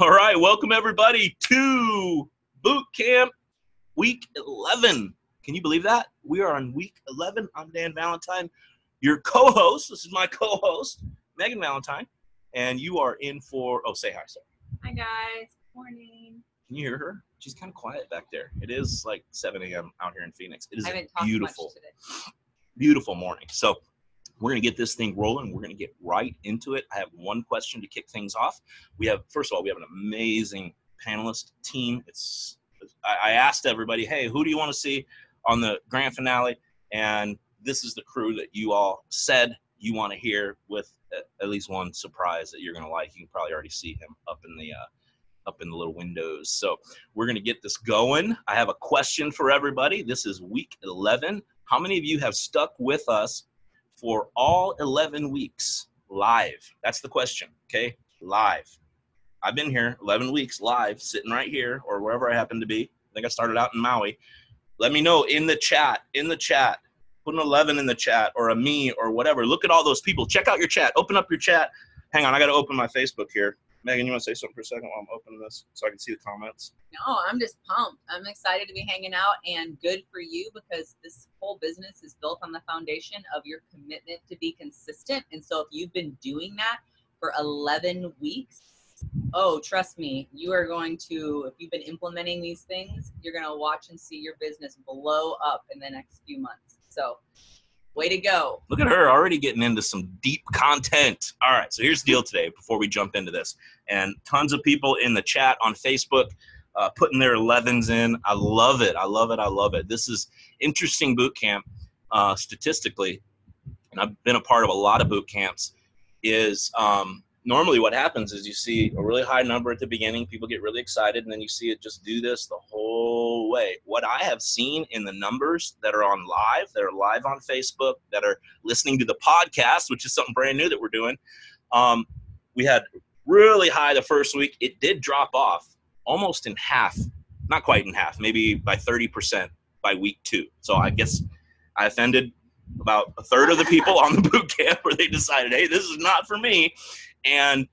All right, welcome everybody to boot camp week 11. Can you believe that? We are on week 11. I'm Dan Valentine, your co host. This is my co host, Megan Valentine. And you are in for, oh, say hi, sir. Hi guys. Morning. Can you hear her? She's kind of quiet back there. It is like 7 a.m. out here in Phoenix. It is I haven't beautiful, today. beautiful morning. So we're going to get this thing rolling. We're going to get right into it. I have one question to kick things off. We have, first of all, we have an amazing panelist team. It's, I asked everybody, hey, who do you want to see on the grand finale? And this is the crew that you all said you want to hear with at- at least one surprise that you're going to like. You can probably already see him up in the, uh, up in the little windows. So we're going to get this going. I have a question for everybody. This is week 11. How many of you have stuck with us for all 11 weeks live? That's the question. Okay. Live. I've been here 11 weeks live, sitting right here or wherever I happen to be. I think I started out in Maui. Let me know in the chat, in the chat. Put an 11 in the chat or a me or whatever. Look at all those people. Check out your chat. Open up your chat. Hang on. I got to open my Facebook here. Megan, you want to say something for a second while I'm opening this so I can see the comments? No, I'm just pumped. I'm excited to be hanging out and good for you because this whole business is built on the foundation of your commitment to be consistent. And so if you've been doing that for 11 weeks, oh, trust me, you are going to, if you've been implementing these things, you're going to watch and see your business blow up in the next few months. So, way to go. Look at her already getting into some deep content. All right, so here's the deal today before we jump into this. And tons of people in the chat on Facebook uh, putting their 11s in. I love it. I love it. I love it. This is interesting boot camp uh, statistically. And I've been a part of a lot of boot camps. Is um, normally what happens is you see a really high number at the beginning, people get really excited, and then you see it just do this the whole way. What I have seen in the numbers that are on live, that are live on Facebook, that are listening to the podcast, which is something brand new that we're doing, um, we had really high the first week. It did drop off almost in half, not quite in half, maybe by 30% by week two. So I guess I offended about a third of the people on the boot camp where they decided, hey, this is not for me. And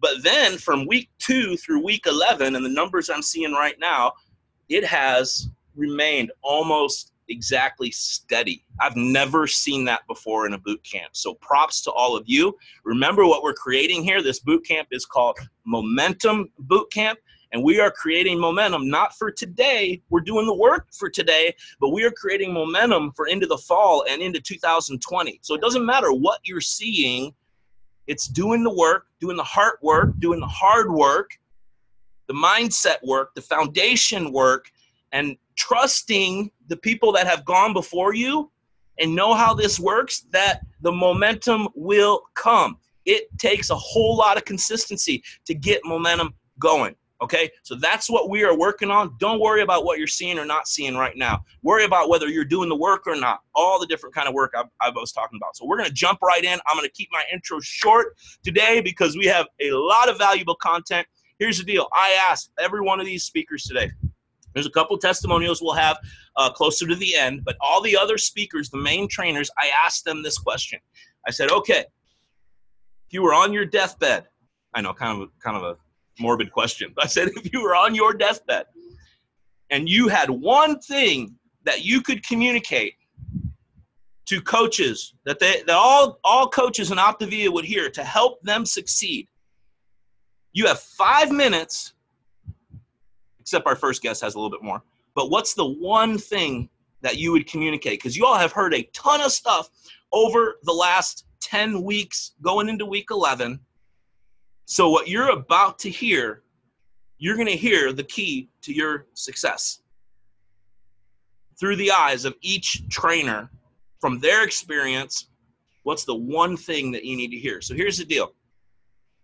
but then from week two through week 11, and the numbers I'm seeing right now, it has remained almost exactly steady. I've never seen that before in a boot camp. So props to all of you. Remember what we're creating here. This boot camp is called Momentum Boot Camp. And we are creating momentum not for today. We're doing the work for today, but we are creating momentum for into the fall and into 2020. So it doesn't matter what you're seeing, it's doing the work, doing the heart work, doing the hard work, the mindset work, the foundation work, and trusting the people that have gone before you and know how this works that the momentum will come. It takes a whole lot of consistency to get momentum going. Okay, so that's what we are working on. Don't worry about what you're seeing or not seeing right now. Worry about whether you're doing the work or not. All the different kind of work I, I was talking about. So we're gonna jump right in. I'm gonna keep my intro short today because we have a lot of valuable content. Here's the deal. I asked every one of these speakers today. There's a couple testimonials we'll have uh, closer to the end, but all the other speakers, the main trainers, I asked them this question. I said, okay, if you were on your deathbed, I know, kind of, kind of a morbid question. I said, if you were on your deathbed and you had one thing that you could communicate to coaches that they that all all coaches in Optavia would hear to help them succeed, you have five minutes. Except our first guest has a little bit more. But what's the one thing that you would communicate? Because you all have heard a ton of stuff over the last 10 weeks going into week 11 so, what you're about to hear, you're going to hear the key to your success through the eyes of each trainer from their experience. What's the one thing that you need to hear? So, here's the deal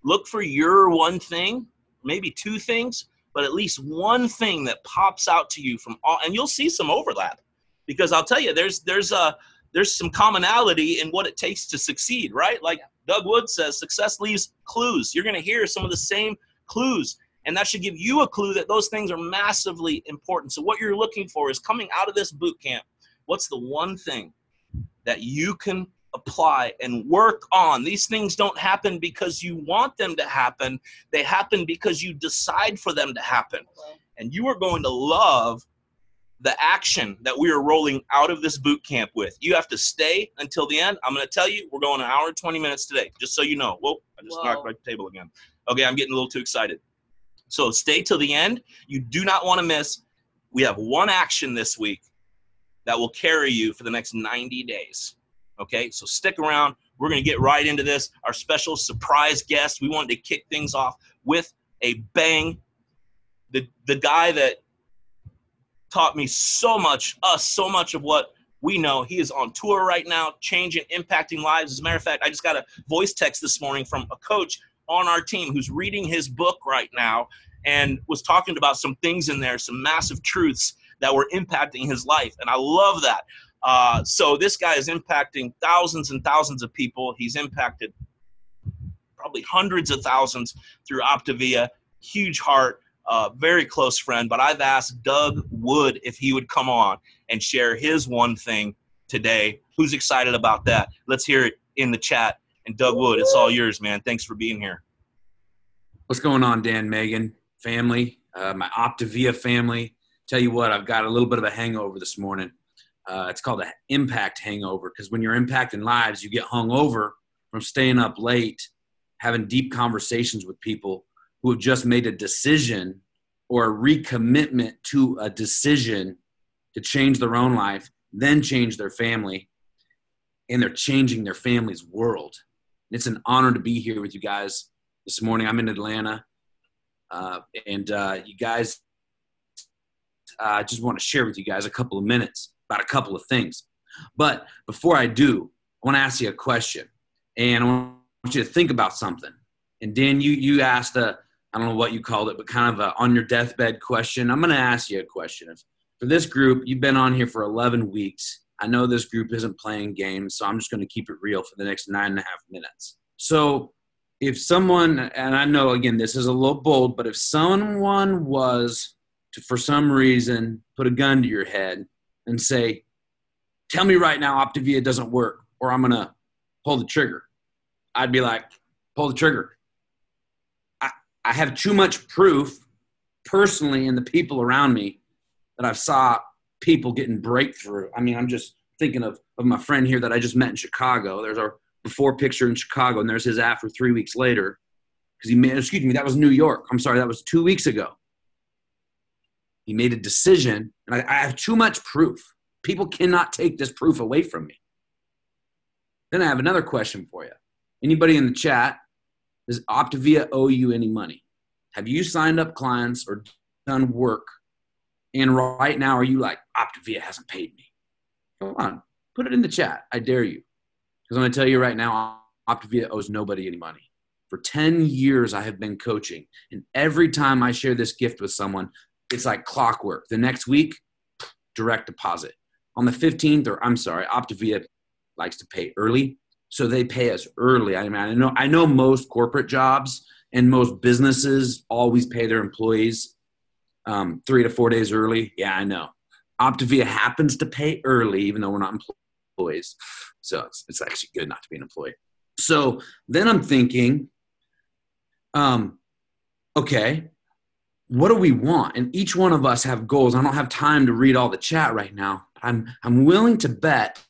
look for your one thing, maybe two things, but at least one thing that pops out to you from all, and you'll see some overlap because I'll tell you, there's, there's a, there's some commonality in what it takes to succeed, right? Like Doug Wood says, success leaves clues. You're going to hear some of the same clues, and that should give you a clue that those things are massively important. So, what you're looking for is coming out of this boot camp, what's the one thing that you can apply, and work on. These things don't happen because you want them to happen, they happen because you decide for them to happen. And you are going to love the action that we are rolling out of this boot camp with. You have to stay until the end. I'm going to tell you, we're going an hour and 20 minutes today, just so you know. Whoa, I just Whoa. knocked my table again. Okay, I'm getting a little too excited. So stay till the end. You do not want to miss. We have one action this week that will carry you for the next 90 days. Okay, so stick around. We're going to get right into this. Our special surprise guest. We wanted to kick things off with a bang. The, the guy that taught me so much, us so much of what we know. He is on tour right now, changing, impacting lives. As a matter of fact, I just got a voice text this morning from a coach on our team who's reading his book right now and was talking about some things in there, some massive truths that were impacting his life. And I love that. Uh, so this guy is impacting thousands and thousands of people. He's impacted probably hundreds of thousands through Optavia. Huge heart, uh, very close friend. But I've asked Doug Wood if he would come on and share his one thing today. Who's excited about that? Let's hear it in the chat. And Doug Wood, it's all yours, man. Thanks for being here. What's going on, Dan, Megan, family, uh, my Optavia family? Tell you what, I've got a little bit of a hangover this morning. Uh, it's called an impact hangover because when you're impacting lives, you get hung over from staying up late, having deep conversations with people who have just made a decision or a recommitment to a decision to change their own life, then change their family, and they're changing their family's world. It's an honor to be here with you guys this morning. I'm in Atlanta, uh, and uh, you guys, uh, I just want to share with you guys a couple of minutes about a couple of things. But before I do, I want to ask you a question, and I want you to think about something. And Dan, you you asked a I don't know what you called it, but kind of a on your deathbed question. I'm going to ask you a question. If, for this group, you've been on here for 11 weeks. I know this group isn't playing games, so I'm just going to keep it real for the next nine and a half minutes. So, if someone, and I know again this is a little bold, but if someone was to, for some reason, put a gun to your head and say, "Tell me right now, Optavia doesn't work, or I'm going to pull the trigger," I'd be like, "Pull the trigger." I have too much proof personally and the people around me that I've saw people getting breakthrough. I mean, I'm just thinking of, of my friend here that I just met in Chicago. There's our before picture in Chicago, and there's his after three weeks later. Because he made, excuse me, that was New York. I'm sorry, that was two weeks ago. He made a decision, and I, I have too much proof. People cannot take this proof away from me. Then I have another question for you. Anybody in the chat does Optavia owe you any money? Have you signed up clients or done work? And right now, are you like, Optavia hasn't paid me? Come on, put it in the chat. I dare you. Because I'm going to tell you right now, Optavia owes nobody any money. For 10 years, I have been coaching. And every time I share this gift with someone, it's like clockwork. The next week, direct deposit. On the 15th, or I'm sorry, Optavia likes to pay early so they pay us early. I mean, I know I know most corporate jobs and most businesses always pay their employees um, three to four days early. Yeah, I know. Optavia happens to pay early, even though we're not employees. So it's, it's actually good not to be an employee. So then I'm thinking, um, okay, what do we want? And each one of us have goals. I don't have time to read all the chat right now. I'm I'm willing to bet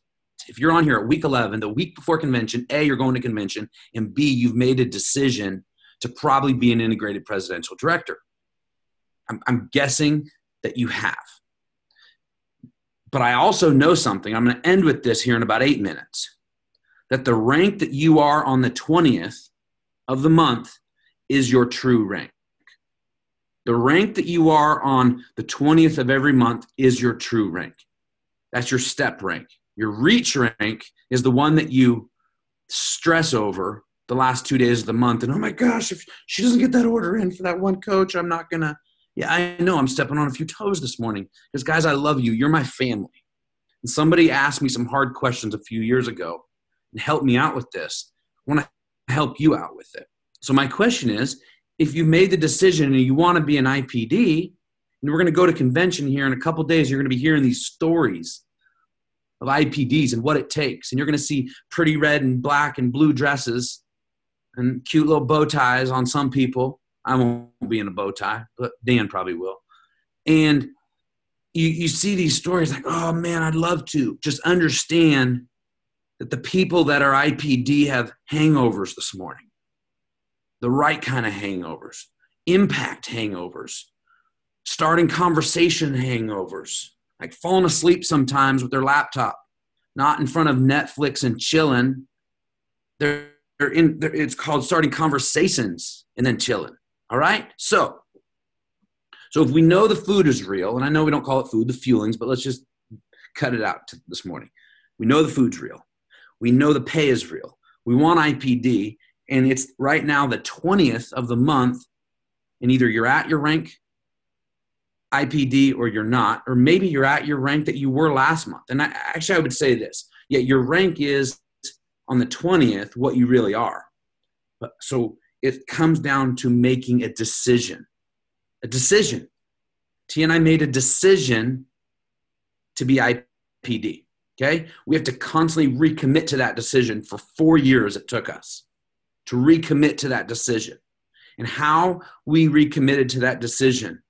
if you're on here at week 11, the week before convention, A, you're going to convention, and B, you've made a decision to probably be an integrated presidential director. I'm, I'm guessing that you have. But I also know something. I'm going to end with this here in about eight minutes that the rank that you are on the 20th of the month is your true rank. The rank that you are on the 20th of every month is your true rank. That's your step rank. Your reach rank is the one that you stress over the last two days of the month. And oh my gosh, if she doesn't get that order in for that one coach, I'm not going to. Yeah, I know I'm stepping on a few toes this morning because, guys, I love you. You're my family. And somebody asked me some hard questions a few years ago and helped me out with this. I want to help you out with it. So, my question is if you made the decision and you want to be an IPD, and we're going to go to convention here in a couple days, you're going to be hearing these stories of IPDs and what it takes. And you're going to see pretty red and black and blue dresses and cute little bow ties on some people. I won't be in a bow tie, but Dan probably will. And you, you see these stories like, oh man, I'd love to just understand that the people that are IPD have hangovers this morning, the right kind of hangovers, impact hangovers, starting conversation hangovers, like falling asleep sometimes with their laptop, not in front of Netflix and chilling. They're, they're in, they're, it's called starting conversations and then chilling. All right. So, so if we know the food is real, and I know we don't call it food, the fuelings, but let's just cut it out this morning. We know the food's real. We know the pay is real. We want IPD, and it's right now the 20th of the month, and either you're at your rank IPD or you're not, or maybe you're at your rank that you were last month. And I, actually, I would say this: yeah, your rank is on the 20th what you really are. But so it comes down to making a decision. A decision. T and I made a decision to be IPD. Okay? We have to constantly recommit to that decision for four years it took us to recommit to that decision. And how we recommitted to that decision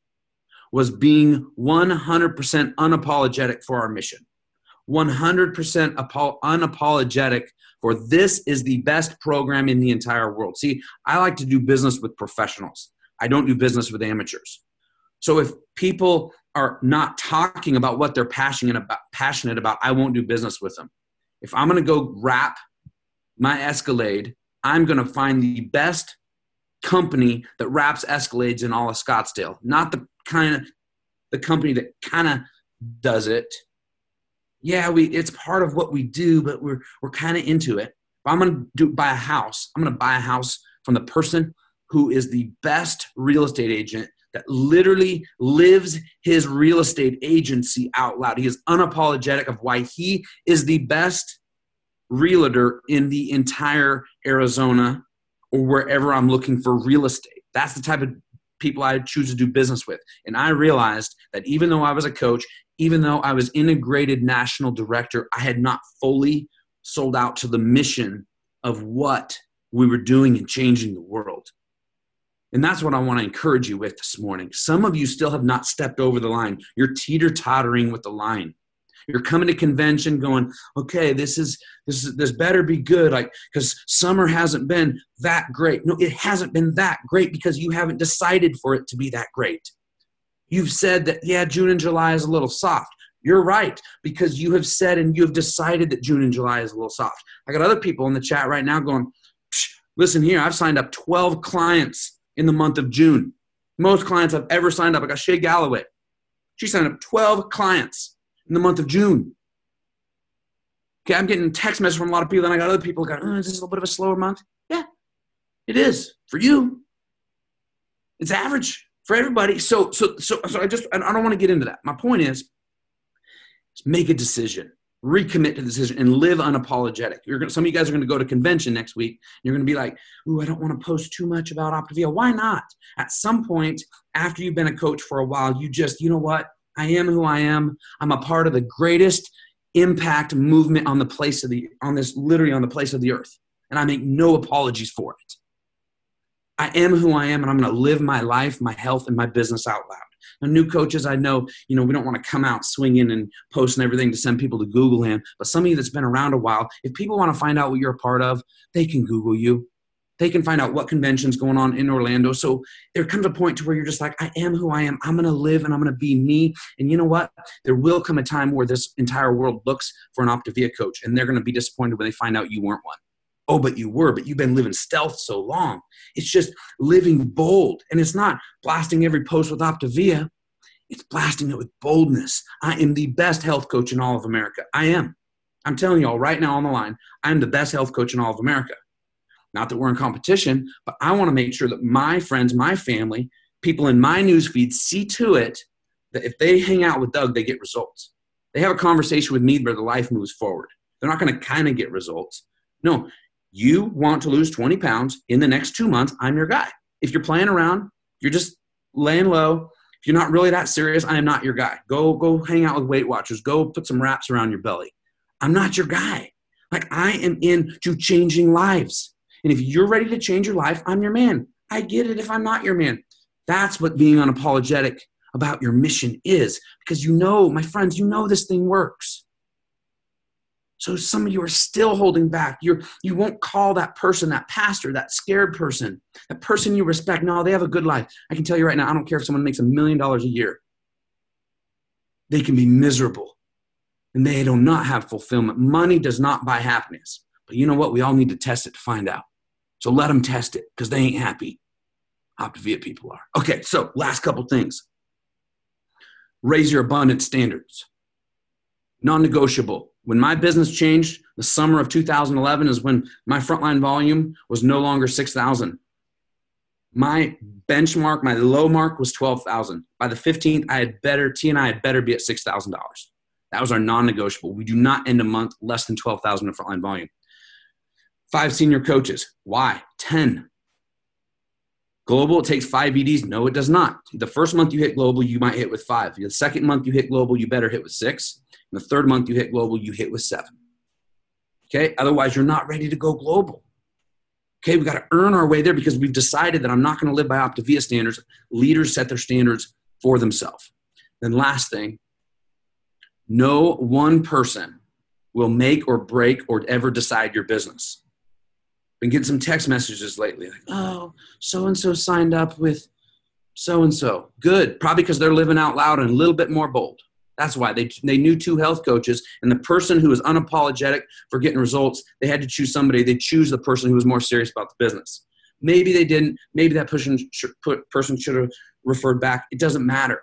was being 100% unapologetic for our mission. 100% unapologetic for this is the best program in the entire world. See, I like to do business with professionals. I don't do business with amateurs. So if people are not talking about what they're passionate about, passionate about, I won't do business with them. If I'm going to go wrap my Escalade, I'm going to find the best company that wraps Escalades in all of Scottsdale, not the kind of the company that kind of does it. Yeah, we it's part of what we do, but we're we're kind of into it. I'm gonna do buy a house, I'm gonna buy a house from the person who is the best real estate agent that literally lives his real estate agency out loud. He is unapologetic of why he is the best realtor in the entire Arizona or wherever I'm looking for real estate. That's the type of people I choose to do business with. And I realized that even though I was a coach, even though I was integrated national director, I had not fully sold out to the mission of what we were doing and changing the world. And that's what I want to encourage you with this morning. Some of you still have not stepped over the line. You're teeter tottering with the line. You're coming to convention going, okay, this is this is this better be good, like because summer hasn't been that great. No, it hasn't been that great because you haven't decided for it to be that great. You've said that, yeah, June and July is a little soft. You're right, because you have said and you have decided that June and July is a little soft. I got other people in the chat right now going, listen here, I've signed up 12 clients in the month of June. Most clients I've ever signed up. I got Shay Galloway. She signed up 12 clients in the month of June. Okay, I'm getting text messages from a lot of people, and I got other people going, oh, is this a little bit of a slower month? Yeah, it is for you. It's average for everybody. So, so, so, so I just, I don't want to get into that. My point is, make a decision, recommit to the decision, and live unapologetic. You're gonna, some of you guys are going to go to convention next week. you're going to be like, "Ooh, I don't want to post too much about Optavia." Why not? At some point, after you've been a coach for a while, you just, you know what? I am who I am. I'm a part of the greatest impact movement on the place of the on this literally on the place of the earth, and I make no apologies for it. I am who I am, and I'm going to live my life, my health, and my business out loud. Now, new coaches, I know, you know, we don't want to come out swinging and posting everything to send people to Google him. But some of you that's been around a while, if people want to find out what you're a part of, they can Google you. They can find out what convention's going on in Orlando. So there comes a point to where you're just like, I am who I am. I'm going to live and I'm going to be me. And you know what? There will come a time where this entire world looks for an Optavia coach and they're going to be disappointed when they find out you weren't one. Oh, but you were, but you've been living stealth so long. It's just living bold. And it's not blasting every post with Optavia, it's blasting it with boldness. I am the best health coach in all of America. I am. I'm telling you all right now on the line, I'm the best health coach in all of America. Not that we're in competition, but I want to make sure that my friends, my family, people in my newsfeed see to it that if they hang out with Doug, they get results. They have a conversation with me where the life moves forward. They're not going to kind of get results. No, you want to lose 20 pounds in the next two months, I'm your guy. If you're playing around, you're just laying low. If you're not really that serious, I am not your guy. Go go hang out with Weight Watchers. Go put some wraps around your belly. I'm not your guy. Like I am into changing lives. And if you're ready to change your life, I'm your man. I get it if I'm not your man. That's what being unapologetic about your mission is because you know, my friends, you know this thing works. So some of you are still holding back. You're, you won't call that person, that pastor, that scared person, that person you respect. No, they have a good life. I can tell you right now, I don't care if someone makes a million dollars a year. They can be miserable and they do not have fulfillment. Money does not buy happiness. But you know what? We all need to test it to find out. So let them test it because they ain't happy. Optavia people are. Okay, so last couple things. Raise your abundance standards. Non negotiable. When my business changed, the summer of 2011 is when my frontline volume was no longer 6,000. My benchmark, my low mark was 12,000. By the 15th, I had better, T and I had better be at $6,000. That was our non negotiable. We do not end a month less than 12,000 in frontline volume. Five senior coaches. Why? 10. Global, it takes five EDs. No, it does not. The first month you hit global, you might hit with five. The second month you hit global, you better hit with six. And the third month you hit global, you hit with seven. Okay, otherwise you're not ready to go global. Okay, we've got to earn our way there because we've decided that I'm not going to live by Optavia standards. Leaders set their standards for themselves. Then, last thing, no one person will make or break or ever decide your business. Been getting some text messages lately like, oh, so and so signed up with so and so. Good, probably because they're living out loud and a little bit more bold. That's why they, they knew two health coaches, and the person who was unapologetic for getting results, they had to choose somebody. They choose the person who was more serious about the business. Maybe they didn't. Maybe that person should, person should have referred back. It doesn't matter.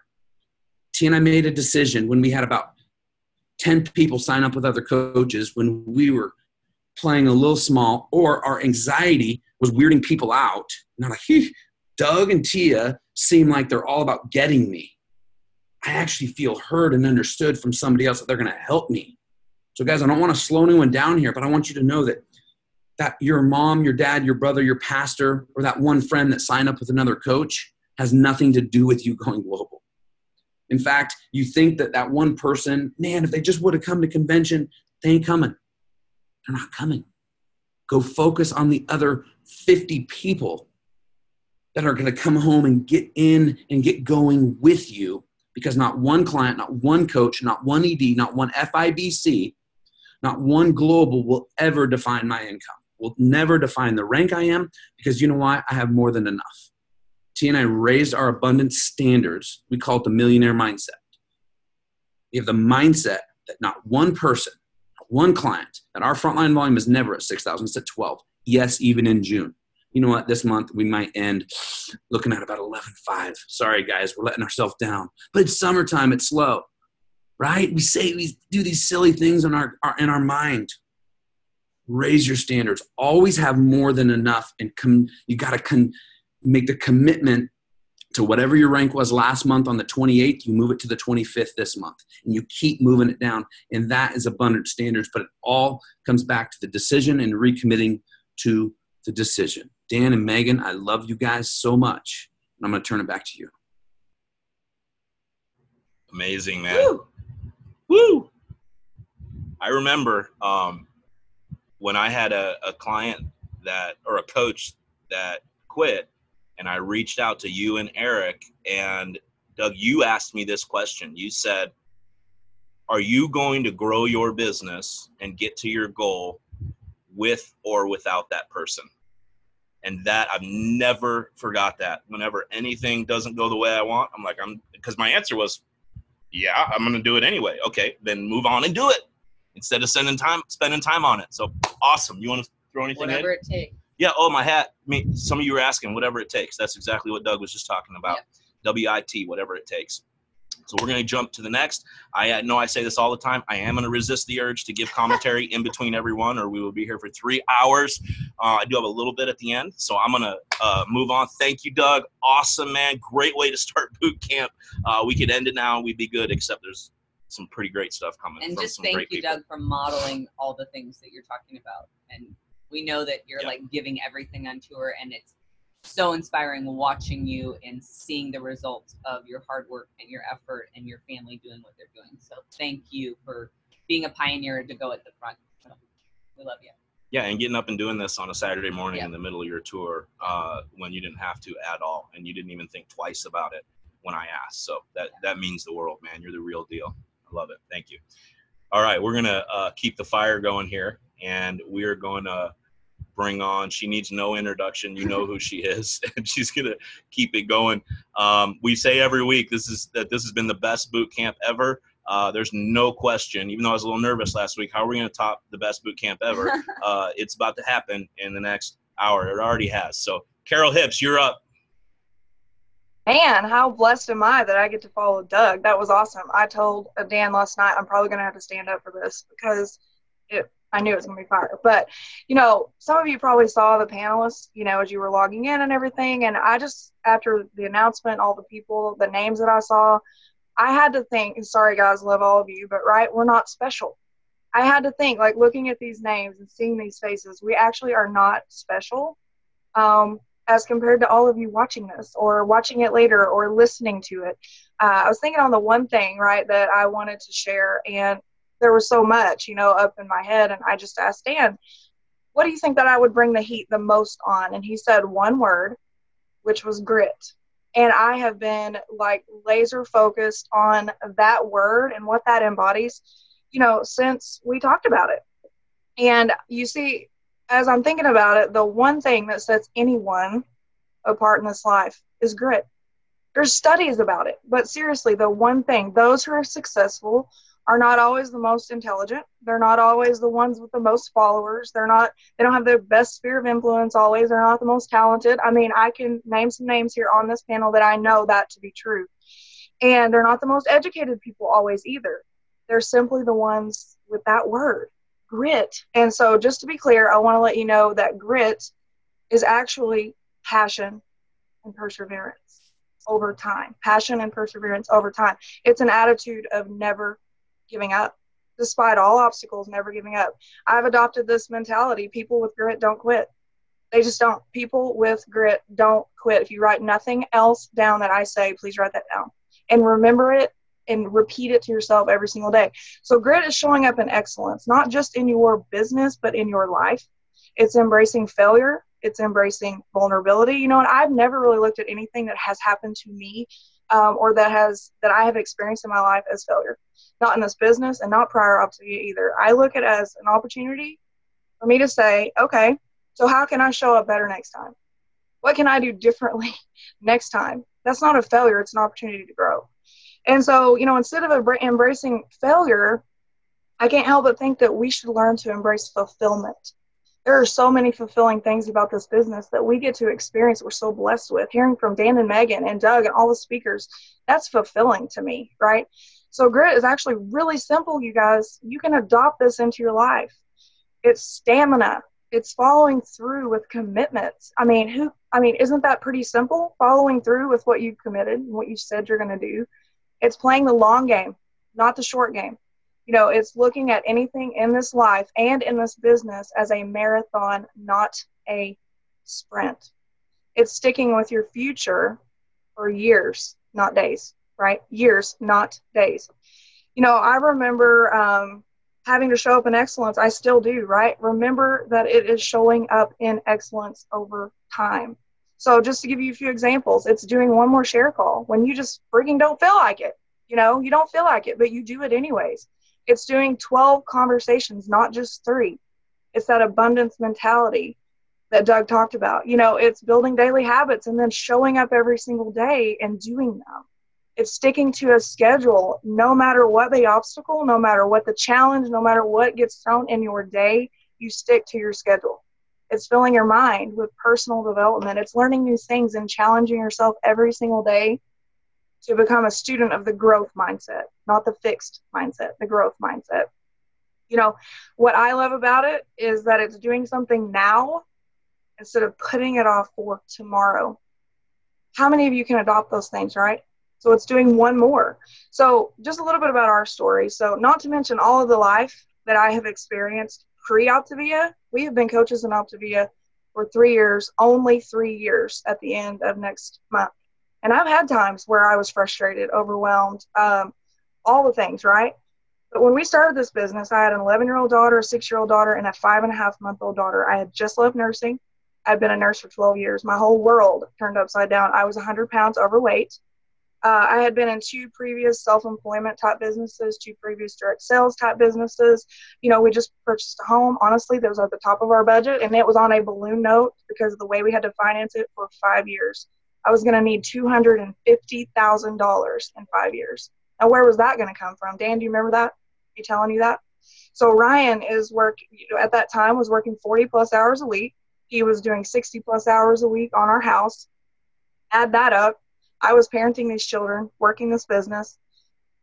T and I made a decision when we had about 10 people sign up with other coaches when we were playing a little small or our anxiety was weirding people out. And I'm like, Doug and Tia seem like they're all about getting me. I actually feel heard and understood from somebody else that they're going to help me. So, guys, I don't want to slow anyone down here, but I want you to know that that your mom, your dad, your brother, your pastor, or that one friend that signed up with another coach has nothing to do with you going global. In fact, you think that that one person, man, if they just would have come to convention, they ain't coming. They're not coming. Go focus on the other 50 people that are going to come home and get in and get going with you because not one client, not one coach, not one ED, not one FIBC, not one global will ever define my income, will never define the rank I am because you know why? I have more than enough. T and I raised our abundance standards. We call it the millionaire mindset. We have the mindset that not one person, one client, and our frontline volume is never at 6,000, it's at 12. Yes, even in June you know what, this month we might end looking at about 11.5. Sorry, guys, we're letting ourselves down. But it's summertime, it's slow, right? We say we do these silly things in our, our in our mind. Raise your standards. Always have more than enough, and com- you got to con- make the commitment to whatever your rank was last month on the 28th, you move it to the 25th this month. And you keep moving it down. And that is abundant standards, but it all comes back to the decision and recommitting to the decision. Dan and Megan, I love you guys so much. And I'm going to turn it back to you. Amazing, man. Woo! Woo! I remember um, when I had a, a client that, or a coach that quit, and I reached out to you and Eric. And Doug, you asked me this question. You said, Are you going to grow your business and get to your goal with or without that person? and that I've never forgot that. Whenever anything doesn't go the way I want, I'm like, I'm because my answer was, yeah, I'm gonna do it anyway. Okay, then move on and do it instead of spending time spending time on it. So awesome. You want to throw anything? Whatever in? it takes. Yeah. Oh, my hat. I mean, some of you were asking. Whatever it takes. That's exactly what Doug was just talking about. Yep. WIT. Whatever it takes. So we're going to jump to the next. I know I say this all the time. I am going to resist the urge to give commentary in between everyone, or we will be here for three hours. Uh, I do have a little bit at the end, so I'm going to uh, move on. Thank you, Doug. Awesome, man. Great way to start boot camp. Uh, we could end it now. We'd be good, except there's some pretty great stuff coming. And just thank you, people. Doug, for modeling all the things that you're talking about. And we know that you're like giving everything on tour, and it's so inspiring watching you and seeing the results of your hard work and your effort and your family doing what they're doing. So thank you for being a pioneer to go at the front. So we love you. Yeah, and getting up and doing this on a Saturday morning Yeah. in the middle of your tour uh, when you didn't have to at all, and you didn't even think twice about it when I asked. So that that means the world, man. You're the real deal. I love it. Thank you. All right, we're gonna uh, keep the fire going here, and we're going to bring on. She needs no introduction. You know who she is, and she's gonna keep it going. Um, we say every week this is that this has been the best boot camp ever. Uh, there's no question. Even though I was a little nervous last week, how are we going to top the best boot camp ever? uh, it's about to happen in the next hour. It already has. So, Carol Hips, you're up. Man, how blessed am I that I get to follow Doug? That was awesome. I told Dan last night I'm probably going to have to stand up for this because it, I knew it was going to be fire. But, you know, some of you probably saw the panelists, you know, as you were logging in and everything. And I just, after the announcement, all the people, the names that I saw, I had to think, sorry guys, love all of you, but right, we're not special. I had to think, like looking at these names and seeing these faces, we actually are not special. Um, as compared to all of you watching this or watching it later or listening to it. Uh, I was thinking on the one thing, right, that I wanted to share, and there was so much, you know, up in my head, and I just asked Dan, what do you think that I would bring the heat the most on? And he said one word, which was grit. And I have been like laser focused on that word and what that embodies, you know, since we talked about it. And you see, as I'm thinking about it, the one thing that sets anyone apart in this life is grit. There's studies about it, but seriously, the one thing, those who are successful are not always the most intelligent. They're not always the ones with the most followers. They're not, they don't have the best sphere of influence always. They're not the most talented. I mean, I can name some names here on this panel that I know that to be true. And they're not the most educated people always either. They're simply the ones with that word grit. And so, just to be clear, I want to let you know that grit is actually passion and perseverance over time. Passion and perseverance over time. It's an attitude of never giving up, despite all obstacles, never giving up. I've adopted this mentality people with grit don't quit. They just don't. People with grit don't quit. If you write nothing else down that I say, please write that down and remember it and repeat it to yourself every single day. So grit is showing up in excellence, not just in your business, but in your life. It's embracing failure. It's embracing vulnerability. You know, and I've never really looked at anything that has happened to me um, or that has that I have experienced in my life as failure. Not in this business and not prior you either. I look at it as an opportunity for me to say, okay, so how can I show up better next time? What can I do differently next time? That's not a failure. It's an opportunity to grow. And so, you know, instead of embracing failure, I can't help but think that we should learn to embrace fulfillment. There are so many fulfilling things about this business that we get to experience. We're so blessed with hearing from Dan and Megan and Doug and all the speakers. That's fulfilling to me, right? So, grit is actually really simple, you guys. You can adopt this into your life. It's stamina, it's following through with commitments. I mean, who, I mean, isn't that pretty simple? Following through with what you've committed what you said you're going to do. It's playing the long game, not the short game. You know, it's looking at anything in this life and in this business as a marathon, not a sprint. It's sticking with your future for years, not days, right? Years, not days. You know, I remember um, having to show up in excellence. I still do, right? Remember that it is showing up in excellence over time. So just to give you a few examples, it's doing one more share call when you just freaking don't feel like it. You know, you don't feel like it, but you do it anyways. It's doing 12 conversations, not just three. It's that abundance mentality that Doug talked about. You know, it's building daily habits and then showing up every single day and doing them. It's sticking to a schedule no matter what the obstacle, no matter what the challenge, no matter what gets thrown in your day, you stick to your schedule. It's filling your mind with personal development. It's learning new things and challenging yourself every single day to become a student of the growth mindset, not the fixed mindset, the growth mindset. You know, what I love about it is that it's doing something now instead of putting it off for tomorrow. How many of you can adopt those things, right? So it's doing one more. So, just a little bit about our story. So, not to mention all of the life that I have experienced pre Optavia, we have been coaches in Optavia for three years, only three years at the end of next month. And I've had times where I was frustrated, overwhelmed, um, all the things, right? But when we started this business, I had an 11 year old daughter, a six year old daughter, and a five and a half month old daughter. I had just left nursing. I'd been a nurse for 12 years. My whole world turned upside down. I was 100 pounds overweight. Uh, I had been in two previous self employment type businesses, two previous direct sales type businesses. You know, we just purchased a home. Honestly, that was at the top of our budget, and it was on a balloon note because of the way we had to finance it for five years. I was going to need $250,000 in five years. Now, where was that going to come from? Dan, do you remember that? Me telling you that? So Ryan is work at that time was working 40 plus hours a week. He was doing 60 plus hours a week on our house. Add that up. I was parenting these children, working this business.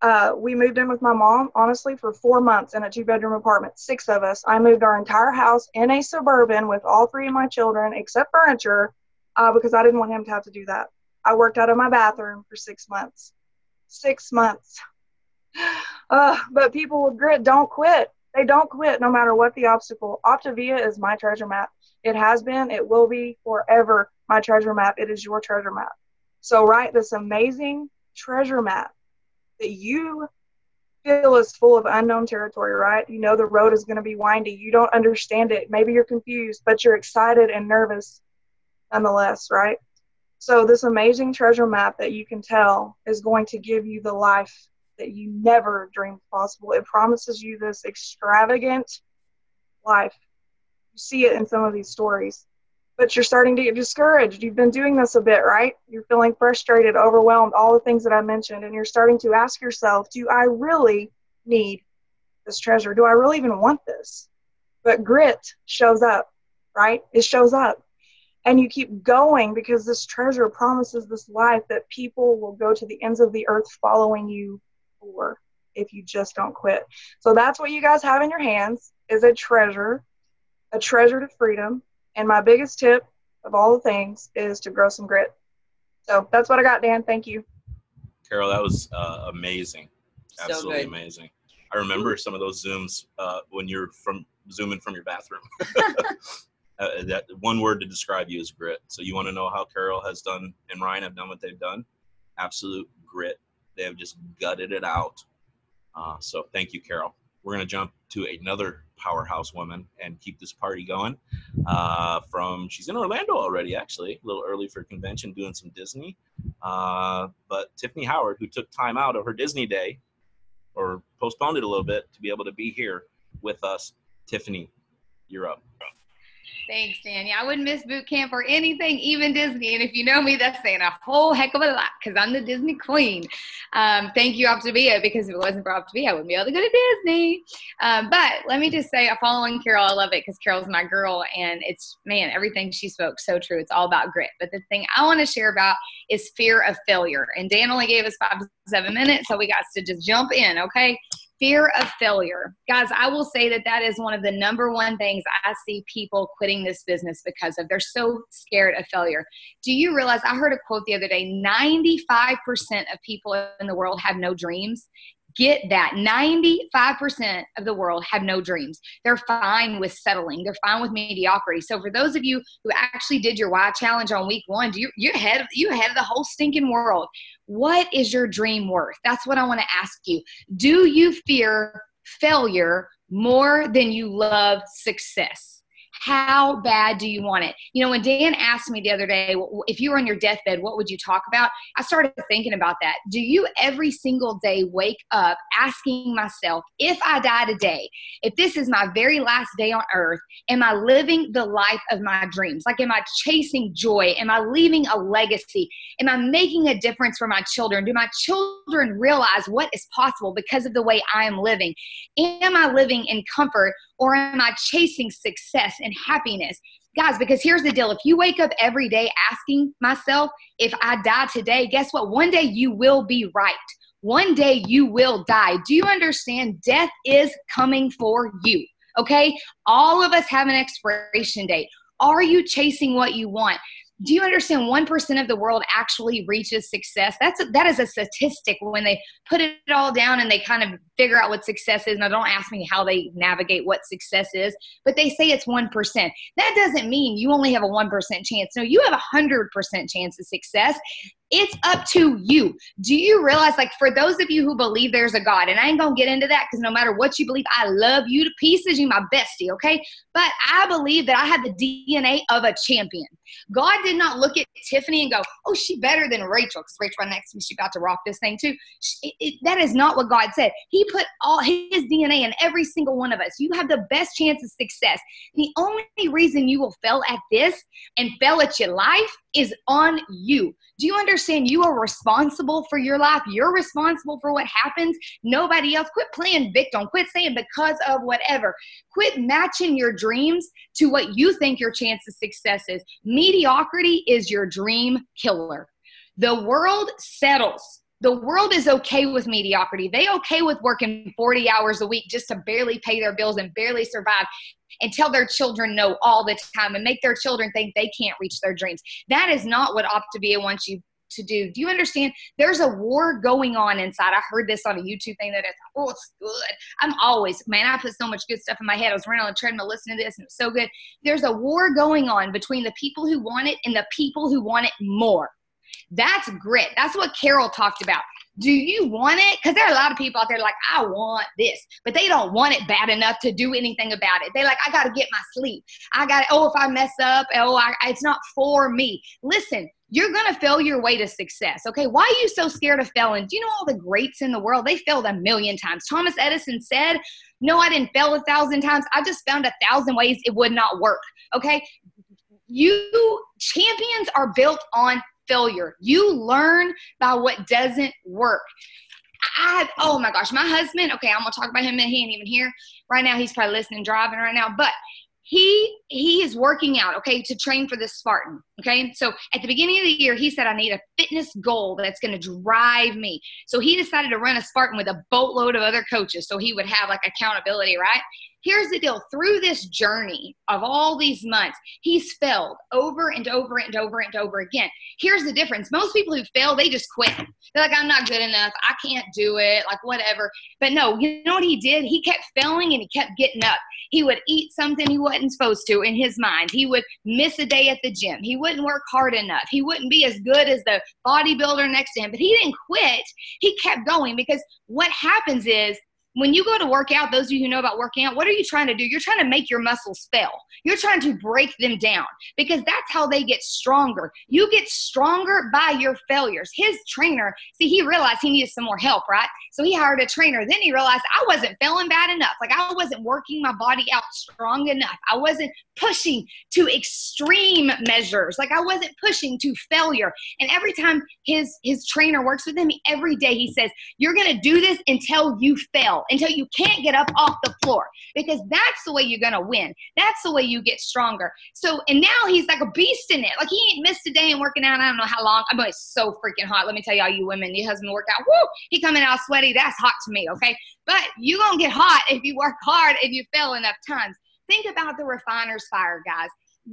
Uh, we moved in with my mom, honestly, for four months in a two bedroom apartment, six of us. I moved our entire house in a suburban with all three of my children, except furniture, uh, because I didn't want him to have to do that. I worked out of my bathroom for six months. Six months. Uh, but people with grit don't quit. They don't quit no matter what the obstacle. Optavia is my treasure map. It has been, it will be forever my treasure map. It is your treasure map. So write this amazing treasure map that you feel is full of unknown territory, right? You know the road is going to be windy. You don't understand it. Maybe you're confused, but you're excited and nervous nonetheless, right? So this amazing treasure map that you can tell is going to give you the life that you never dreamed possible. It promises you this extravagant life. You see it in some of these stories but you're starting to get discouraged. You've been doing this a bit, right? You're feeling frustrated, overwhelmed, all the things that I mentioned, and you're starting to ask yourself, do I really need this treasure? Do I really even want this? But grit shows up, right? It shows up. And you keep going because this treasure promises this life that people will go to the ends of the earth following you for if you just don't quit. So that's what you guys have in your hands is a treasure, a treasure to freedom, and my biggest tip of all the things is to grow some grit. So that's what I got, Dan. Thank you. Carol, that was uh, amazing. Absolutely so amazing. I remember some of those zooms uh, when you're from zooming from your bathroom. uh, that one word to describe you is grit. So you want to know how Carol has done and Ryan have done what they've done? Absolute grit. They have just gutted it out. Uh, so thank you, Carol. We're going to jump to another powerhouse woman and keep this party going. Uh, from she's in Orlando already, actually, a little early for convention, doing some Disney. Uh, but Tiffany Howard, who took time out of her Disney day, or postponed it a little bit to be able to be here with us. Tiffany, you're up. Thanks, Danny. I wouldn't miss boot camp or anything, even Disney. And if you know me, that's saying a whole heck of a lot because I'm the Disney queen. Um, thank you, Optavia, because if it wasn't for Optavia, I wouldn't be able to go to Disney. Um, but let me just say, following Carol. I love it because Carol's my girl, and it's man, everything she spoke so true. It's all about grit. But the thing I want to share about is fear of failure. And Dan only gave us five to seven minutes, so we got to just jump in. Okay, fear of failure. Guys, I will say that that is one of the number one things I see people quitting this business because of. They're so scared of failure. Do you realize? I heard a quote the other day 95% of people in the world have no dreams get that. 95% of the world have no dreams. They're fine with settling. They're fine with mediocrity. So for those of you who actually did your why challenge on week one you, you're ahead you ahead of the whole stinking world. What is your dream worth? That's what i want to ask you. Do you fear failure more than you love success how bad do you want it? You know, when Dan asked me the other day, if you were on your deathbed, what would you talk about? I started thinking about that. Do you every single day wake up asking myself, if I die today, if this is my very last day on earth, am I living the life of my dreams? Like, am I chasing joy? Am I leaving a legacy? Am I making a difference for my children? Do my children realize what is possible because of the way I am living? Am I living in comfort or am I chasing success and happiness? Guys, because here's the deal if you wake up every day asking myself, if I die today, guess what? One day you will be right. One day you will die. Do you understand? Death is coming for you. Okay? All of us have an expiration date. Are you chasing what you want? Do you understand 1% of the world actually reaches success? That's a, that is a statistic when they put it all down and they kind of figure out what success is. Now don't ask me how they navigate what success is but they say it's 1% that doesn't mean you only have a 1% chance. No you have a 100% chance of success It's up to you. Do you realize, like, for those of you who believe there's a God, and I ain't gonna get into that because no matter what you believe, I love you to pieces. You my bestie, okay? But I believe that I have the DNA of a champion. God did not look at Tiffany and go, "Oh, she better than Rachel," because Rachel right next to me, she about to rock this thing too. It, it, that is not what God said. He put all His DNA in every single one of us. You have the best chance of success. The only reason you will fail at this and fail at your life is on you. Do you understand? You are responsible for your life. You're responsible for what happens. Nobody else. Quit playing victim. Quit saying because of whatever. Quit matching your dreams to what you think your chance of success is. Mediocrity is your dream killer. The world settles. The world is okay with mediocrity. They okay with working 40 hours a week just to barely pay their bills and barely survive and tell their children no all the time and make their children think they can't reach their dreams. That is not what Optavia wants you to do. Do you understand? There's a war going on inside. I heard this on a YouTube thing that it's, oh, it's good. I'm always, man, I put so much good stuff in my head. I was running on the treadmill listening to this and it's so good. There's a war going on between the people who want it and the people who want it more. That's grit. That's what Carol talked about. Do you want it? Because there are a lot of people out there like, I want this, but they don't want it bad enough to do anything about it. They're like, I got to get my sleep. I got, oh, if I mess up, oh, I, it's not for me. Listen, you're going to fail your way to success. Okay. Why are you so scared of failing? Do you know all the greats in the world? They failed a million times. Thomas Edison said, No, I didn't fail a thousand times. I just found a thousand ways it would not work. Okay. You champions are built on failure. You learn by what doesn't work. I had, oh my gosh, my husband, okay, I'm gonna talk about him and he ain't even here right now. He's probably listening, driving right now, but he he is working out okay to train for this spartan okay so at the beginning of the year he said i need a fitness goal that's going to drive me so he decided to run a spartan with a boatload of other coaches so he would have like accountability right here's the deal through this journey of all these months, he's failed over and over and over and over again. Here's the difference most people who fail, they just quit. They're like, I'm not good enough. I can't do it, like whatever. But no, you know what he did? He kept failing and he kept getting up. He would eat something he wasn't supposed to in his mind. He would miss a day at the gym. He wouldn't work hard enough. He wouldn't be as good as the bodybuilder next to him. But he didn't quit. He kept going because what happens is when you go to work out, those of you who know about working out, what are you trying to do? You're trying to make your muscles fail. You're trying to break them down because that's how they get stronger. You get stronger by your failures. His trainer, see, he realized he needed some more help, right? So he hired a trainer. Then he realized I wasn't feeling bad enough. Like I wasn't working my body out strong enough. I wasn't pushing to extreme measures. Like I wasn't pushing to failure. And every time his his trainer works with him, every day he says, "You're going to do this until you fail, until you can't get up off the floor, because that's the way you're going to win. That's the way you get stronger." So, and now he's like a beast in it. Like he ain't missed a day in working out. I don't know how long. I'm like so freaking hot. Let me tell y'all, you women, your husband work out. Woo! He coming out sweaty. That's hot to me. Okay, but you gonna get hot if you work hard if you fail enough times. Think about the refiner's fire, guys.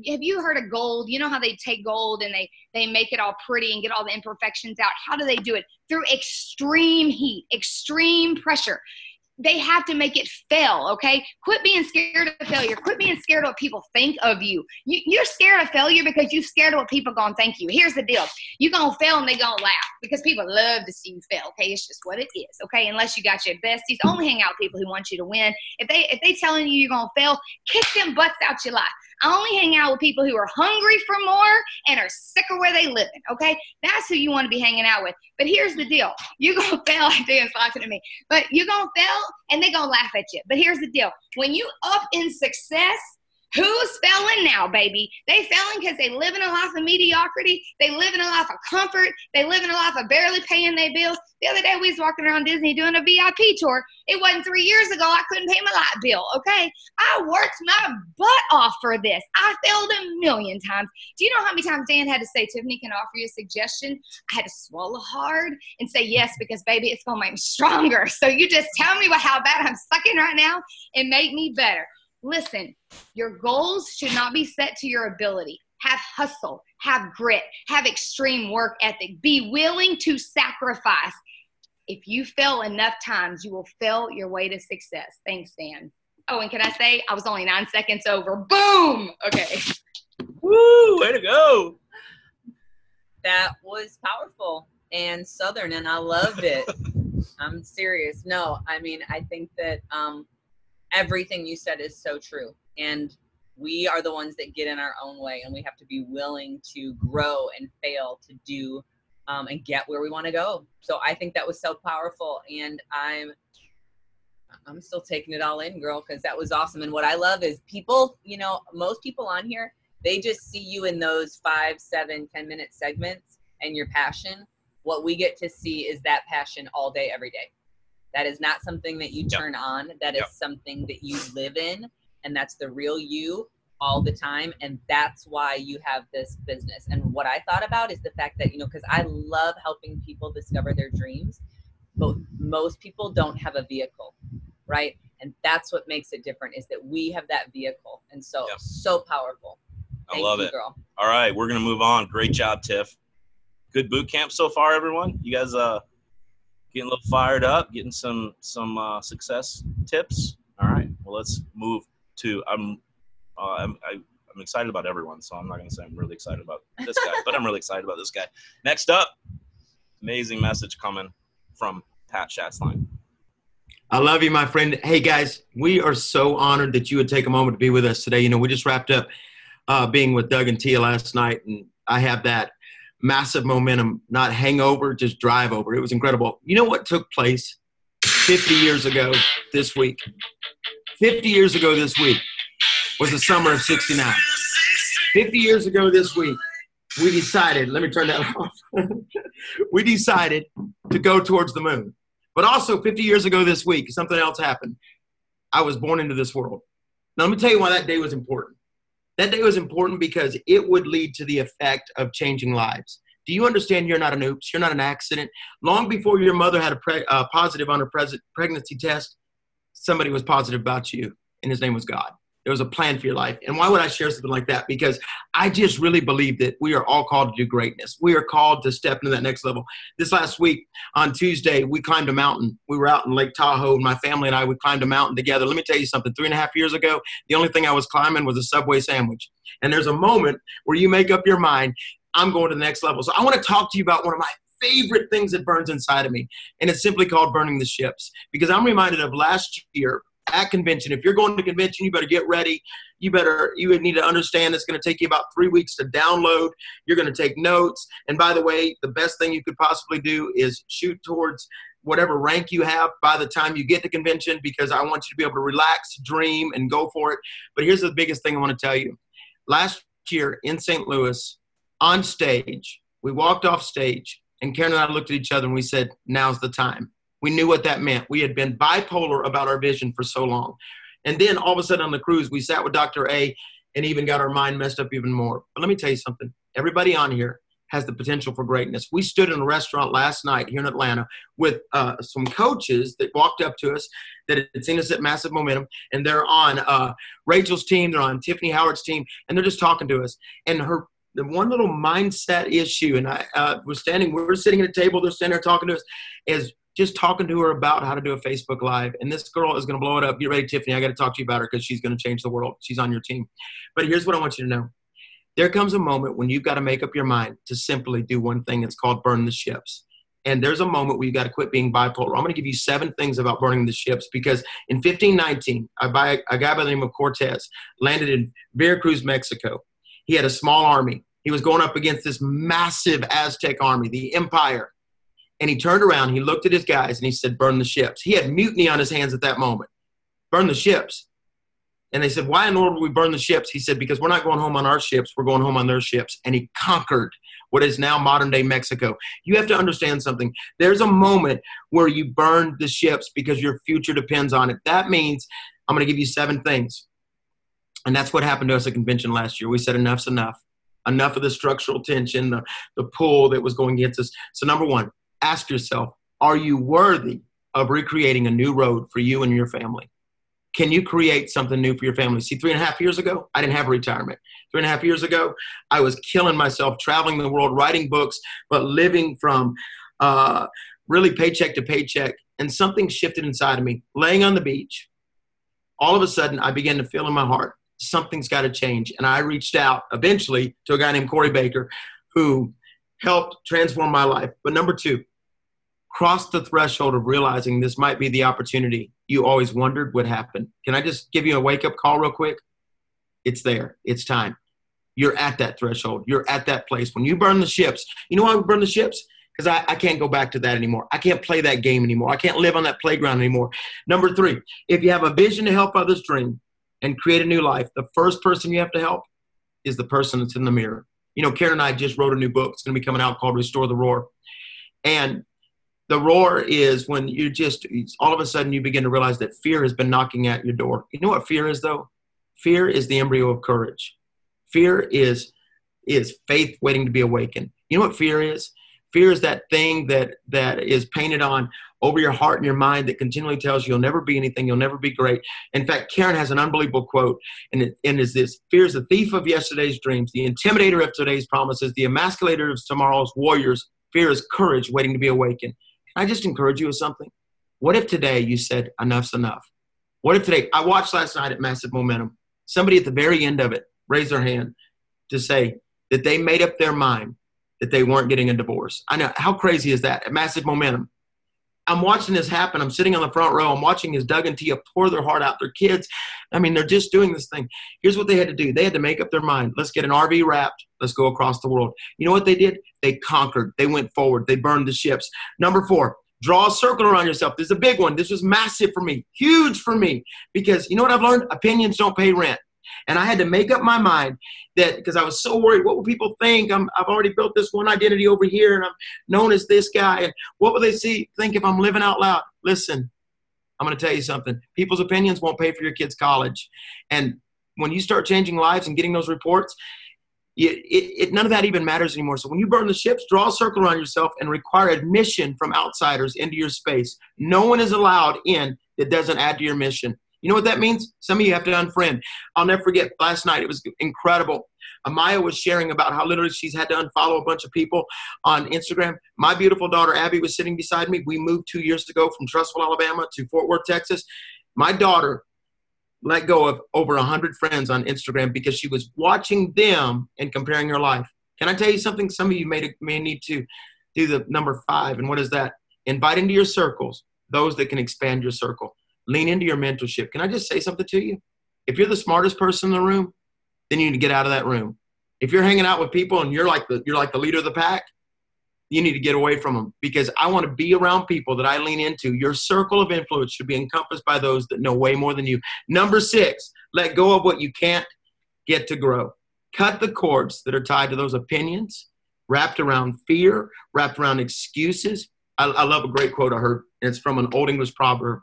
Have you heard of gold? You know how they take gold and they they make it all pretty and get all the imperfections out. How do they do it? Through extreme heat, extreme pressure they have to make it fail, okay? Quit being scared of failure. Quit being scared of what people think of you. you are scared of failure because you're scared of what people going to think you. Here's the deal. You're going to fail and they going to laugh because people love to see you fail, okay? It's just what it is, okay? Unless you got your besties. Only hang out with people who want you to win. If they if they telling you you're going to fail, kick them butts out your life. I only hang out with people who are hungry for more and are sick of where they live in, okay? That's who you want to be hanging out with. But here's the deal. You're going to fail. Dan's laughing at me. But you're going to fail and they're going to laugh at you. But here's the deal. When you up in success, Who's failing now, baby? They failing because they live in a life of mediocrity. They live in a life of comfort. They live in a life of barely paying their bills. The other day we was walking around Disney doing a VIP tour. It wasn't three years ago I couldn't pay my light bill. Okay, I worked my butt off for this. I failed a million times. Do you know how many times Dan had to say, Tiffany, can I offer you a suggestion? I had to swallow hard and say yes because baby, it's gonna make me stronger. So you just tell me how bad I'm sucking right now and make me better. Listen, your goals should not be set to your ability. Have hustle, have grit, have extreme work ethic. Be willing to sacrifice. If you fail enough times, you will fail your way to success. Thanks, Dan. Oh, and can I say I was only nine seconds over? Boom. Okay. Woo! Way to go. that was powerful and southern and i loved it i'm serious no i mean i think that um, everything you said is so true. And we are the ones that get in our own way and we have to be willing to grow and fail to do um, and get where we want to go. So i think that was so powerful and i'm i'm still taking it all in girl because that was awesome. And what i love is people you know most people on here they just see you in those five seven ten minute segments and your passion. What we get to see is that passion all day every day that is not something that you Yep. turn on that is Yep. something that you live in and that's the real you all the time and that's why you have this business and what i thought about is the fact that you know because i love helping people discover their dreams but most people don't have a vehicle right and that's what makes it different is that we have that vehicle and so Yep. so powerful I love you, it. girl All right, we're gonna move on. Great job, Tiff. Good boot camp so far, everyone. You guys uh getting a little fired up, getting some some uh, success tips. All right, well let's move to I'm uh, I'm I, I'm excited about everyone, so I'm not gonna say I'm really excited about this guy, but I'm really excited about this guy. Next up, amazing message coming from Pat Schatzline. I love you, my friend. Hey, guys, we are so honored that you would take a moment to be with us today. You know, we just wrapped up uh, being with Doug and Tia last night, and I have that massive momentum, not hangover, just drive over. It was incredible. You know what took place 50 years ago this week? 50 years ago this week was the summer of 69. 50 years ago this week, we decided, let me turn that off. we decided to go towards the moon. But also, 50 years ago this week, something else happened. I was born into this world. Now, let me tell you why that day was important. That day was important because it would lead to the effect of changing lives. Do you understand you're not an oops? You're not an accident. Long before your mother had a pre- uh, positive on her pregnancy test, somebody was positive about you, and his name was God. There was a plan for your life. And why would I share something like that? Because I just really believe that we are all called to do greatness. We are called to step into that next level. This last week, on Tuesday, we climbed a mountain. We were out in Lake Tahoe, and my family and I, we climbed a mountain together. Let me tell you something. Three and a half years ago, the only thing I was climbing was a Subway sandwich. And there's a moment where you make up your mind, I'm going to the next level. So I want to talk to you about one of my favorite things that burns inside of me, and it's simply called burning the ships. Because I'm reminded of last year at convention. If you're going to convention, you better get ready. You better, you would need to understand it's going to take you about three weeks to download. You're going to take notes. And by the way, the best thing you could possibly do is shoot towards whatever rank you have by the time you get to convention because I want you to be able to relax, dream, and go for it. But here's the biggest thing I want to tell you. Last year in St. Louis, on stage, we walked off stage, and Karen and I looked at each other and we said, Now's the time. We knew what that meant. We had been bipolar about our vision for so long. And then all of a sudden on the cruise, we sat with Dr. A and even got our mind messed up even more. But let me tell you something everybody on here has the potential for greatness. We stood in a restaurant last night here in Atlanta with uh, some coaches that walked up to us that had seen us at Massive Momentum, and they're on uh, Rachel's team, they're on Tiffany Howard's team, and they're just talking to us. And her the one little mindset issue, and I uh, was standing, we were sitting at a table, they're standing there talking to us, is just talking to her about how to do a Facebook Live. And this girl is going to blow it up. Get ready, Tiffany. I got to talk to you about her because she's going to change the world. She's on your team. But here's what I want you to know there comes a moment when you've got to make up your mind to simply do one thing. It's called burn the ships. And there's a moment where you got to quit being bipolar. I'm going to give you seven things about burning the ships because in 1519, a, a guy by the name of Cortez landed in Veracruz, Mexico. He had a small army. He was going up against this massive Aztec army, the empire. And he turned around, he looked at his guys, and he said, Burn the ships. He had mutiny on his hands at that moment. Burn the ships. And they said, Why in the world would we burn the ships? He said, Because we're not going home on our ships, we're going home on their ships. And he conquered what is now modern day Mexico. You have to understand something. There's a moment where you burn the ships because your future depends on it. That means I'm going to give you seven things. And that's what happened to us at convention last year. We said, Enough's enough. Enough of the structural tension, the, the pull that was going against us. So, number one, ask yourself are you worthy of recreating a new road for you and your family? Can you create something new for your family? See, three and a half years ago, I didn't have a retirement. Three and a half years ago, I was killing myself, traveling the world, writing books, but living from uh, really paycheck to paycheck. And something shifted inside of me. Laying on the beach, all of a sudden, I began to feel in my heart something's got to change. And I reached out eventually to a guy named Corey Baker, who helped transform my life. But number two, cross the threshold of realizing this might be the opportunity you always wondered would happen. Can I just give you a wake up call real quick? It's there. It's time. You're at that threshold. You're at that place. When you burn the ships, you know why we burn the ships? Because I, I can't go back to that anymore. I can't play that game anymore. I can't live on that playground anymore. Number three, if you have a vision to help others dream and create a new life, the first person you have to help is the person that's in the mirror. You know, Karen and I just wrote a new book. It's going to be coming out called Restore the Roar. And the roar is when you just all of a sudden you begin to realize that fear has been knocking at your door. You know what fear is though? Fear is the embryo of courage. Fear is is faith waiting to be awakened. You know what fear is? Fear is that thing that that is painted on over your heart and your mind that continually tells you you'll never be anything, you'll never be great. In fact, Karen has an unbelievable quote, and it and is this: "Fear is the thief of yesterday's dreams, the intimidator of today's promises, the emasculator of tomorrow's warriors. Fear is courage waiting to be awakened." Can I just encourage you with something? What if today you said, enough's enough? What if today, I watched last night at Massive Momentum, somebody at the very end of it raised their hand to say that they made up their mind that they weren't getting a divorce. I know, how crazy is that? At Massive Momentum. I'm watching this happen. I'm sitting on the front row. I'm watching as Doug and Tia pour their heart out. Their kids, I mean, they're just doing this thing. Here's what they had to do. They had to make up their mind. Let's get an RV wrapped. Let's go across the world. You know what they did? They conquered. They went forward. They burned the ships. Number four, draw a circle around yourself. This is a big one. This was massive for me, huge for me, because you know what I've learned? Opinions don't pay rent. And I had to make up my mind that because I was so worried, what will people think? I'm, I've already built this one identity over here and I'm known as this guy. And what will they see, think if I'm living out loud? Listen, I'm going to tell you something. People's opinions won't pay for your kids' college. And when you start changing lives and getting those reports, it, it, none of that even matters anymore. So when you burn the ships, draw a circle around yourself and require admission from outsiders into your space. No one is allowed in that doesn't add to your mission. You know what that means? Some of you have to unfriend. I'll never forget last night. It was incredible. Amaya was sharing about how literally she's had to unfollow a bunch of people on Instagram. My beautiful daughter Abby was sitting beside me. We moved two years ago from Trussville, Alabama to Fort Worth, Texas. My daughter let go of over 100 friends on Instagram because she was watching them and comparing her life. Can I tell you something? Some of you may, may need to do the number five. And what is that? Invite into your circles those that can expand your circle. Lean into your mentorship. Can I just say something to you? If you're the smartest person in the room, then you need to get out of that room. If you're hanging out with people and you're like the you're like the leader of the pack, you need to get away from them because I want to be around people that I lean into. Your circle of influence should be encompassed by those that know way more than you. Number six, let go of what you can't get to grow. Cut the cords that are tied to those opinions, wrapped around fear, wrapped around excuses. I, I love a great quote I heard, it's from an Old English proverb,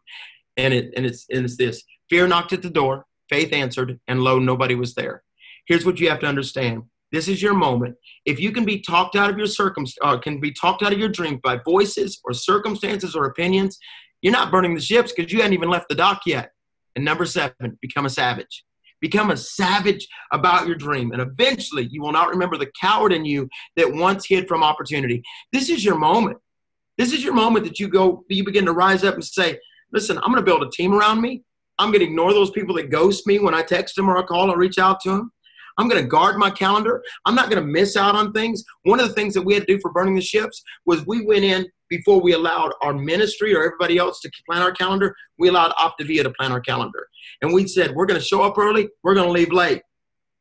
and it and it's and it's this: Fear knocked at the door, faith answered, and lo, nobody was there. Here's what you have to understand: this is your moment. If you can be talked out of your circumstance, uh, can be talked out of your dream by voices or circumstances or opinions, you're not burning the ships because you hadn't even left the dock yet. And number seven, become a savage. Become a savage about your dream. And eventually, you will not remember the coward in you that once hid from opportunity. This is your moment. This is your moment that you go, you begin to rise up and say, listen, I'm going to build a team around me. I'm going to ignore those people that ghost me when I text them or I call or reach out to them. I'm going to guard my calendar. I'm not going to miss out on things. One of the things that we had to do for burning the ships was we went in before we allowed our ministry or everybody else to plan our calendar. We allowed Optavia to plan our calendar. And we said, we're going to show up early, we're going to leave late.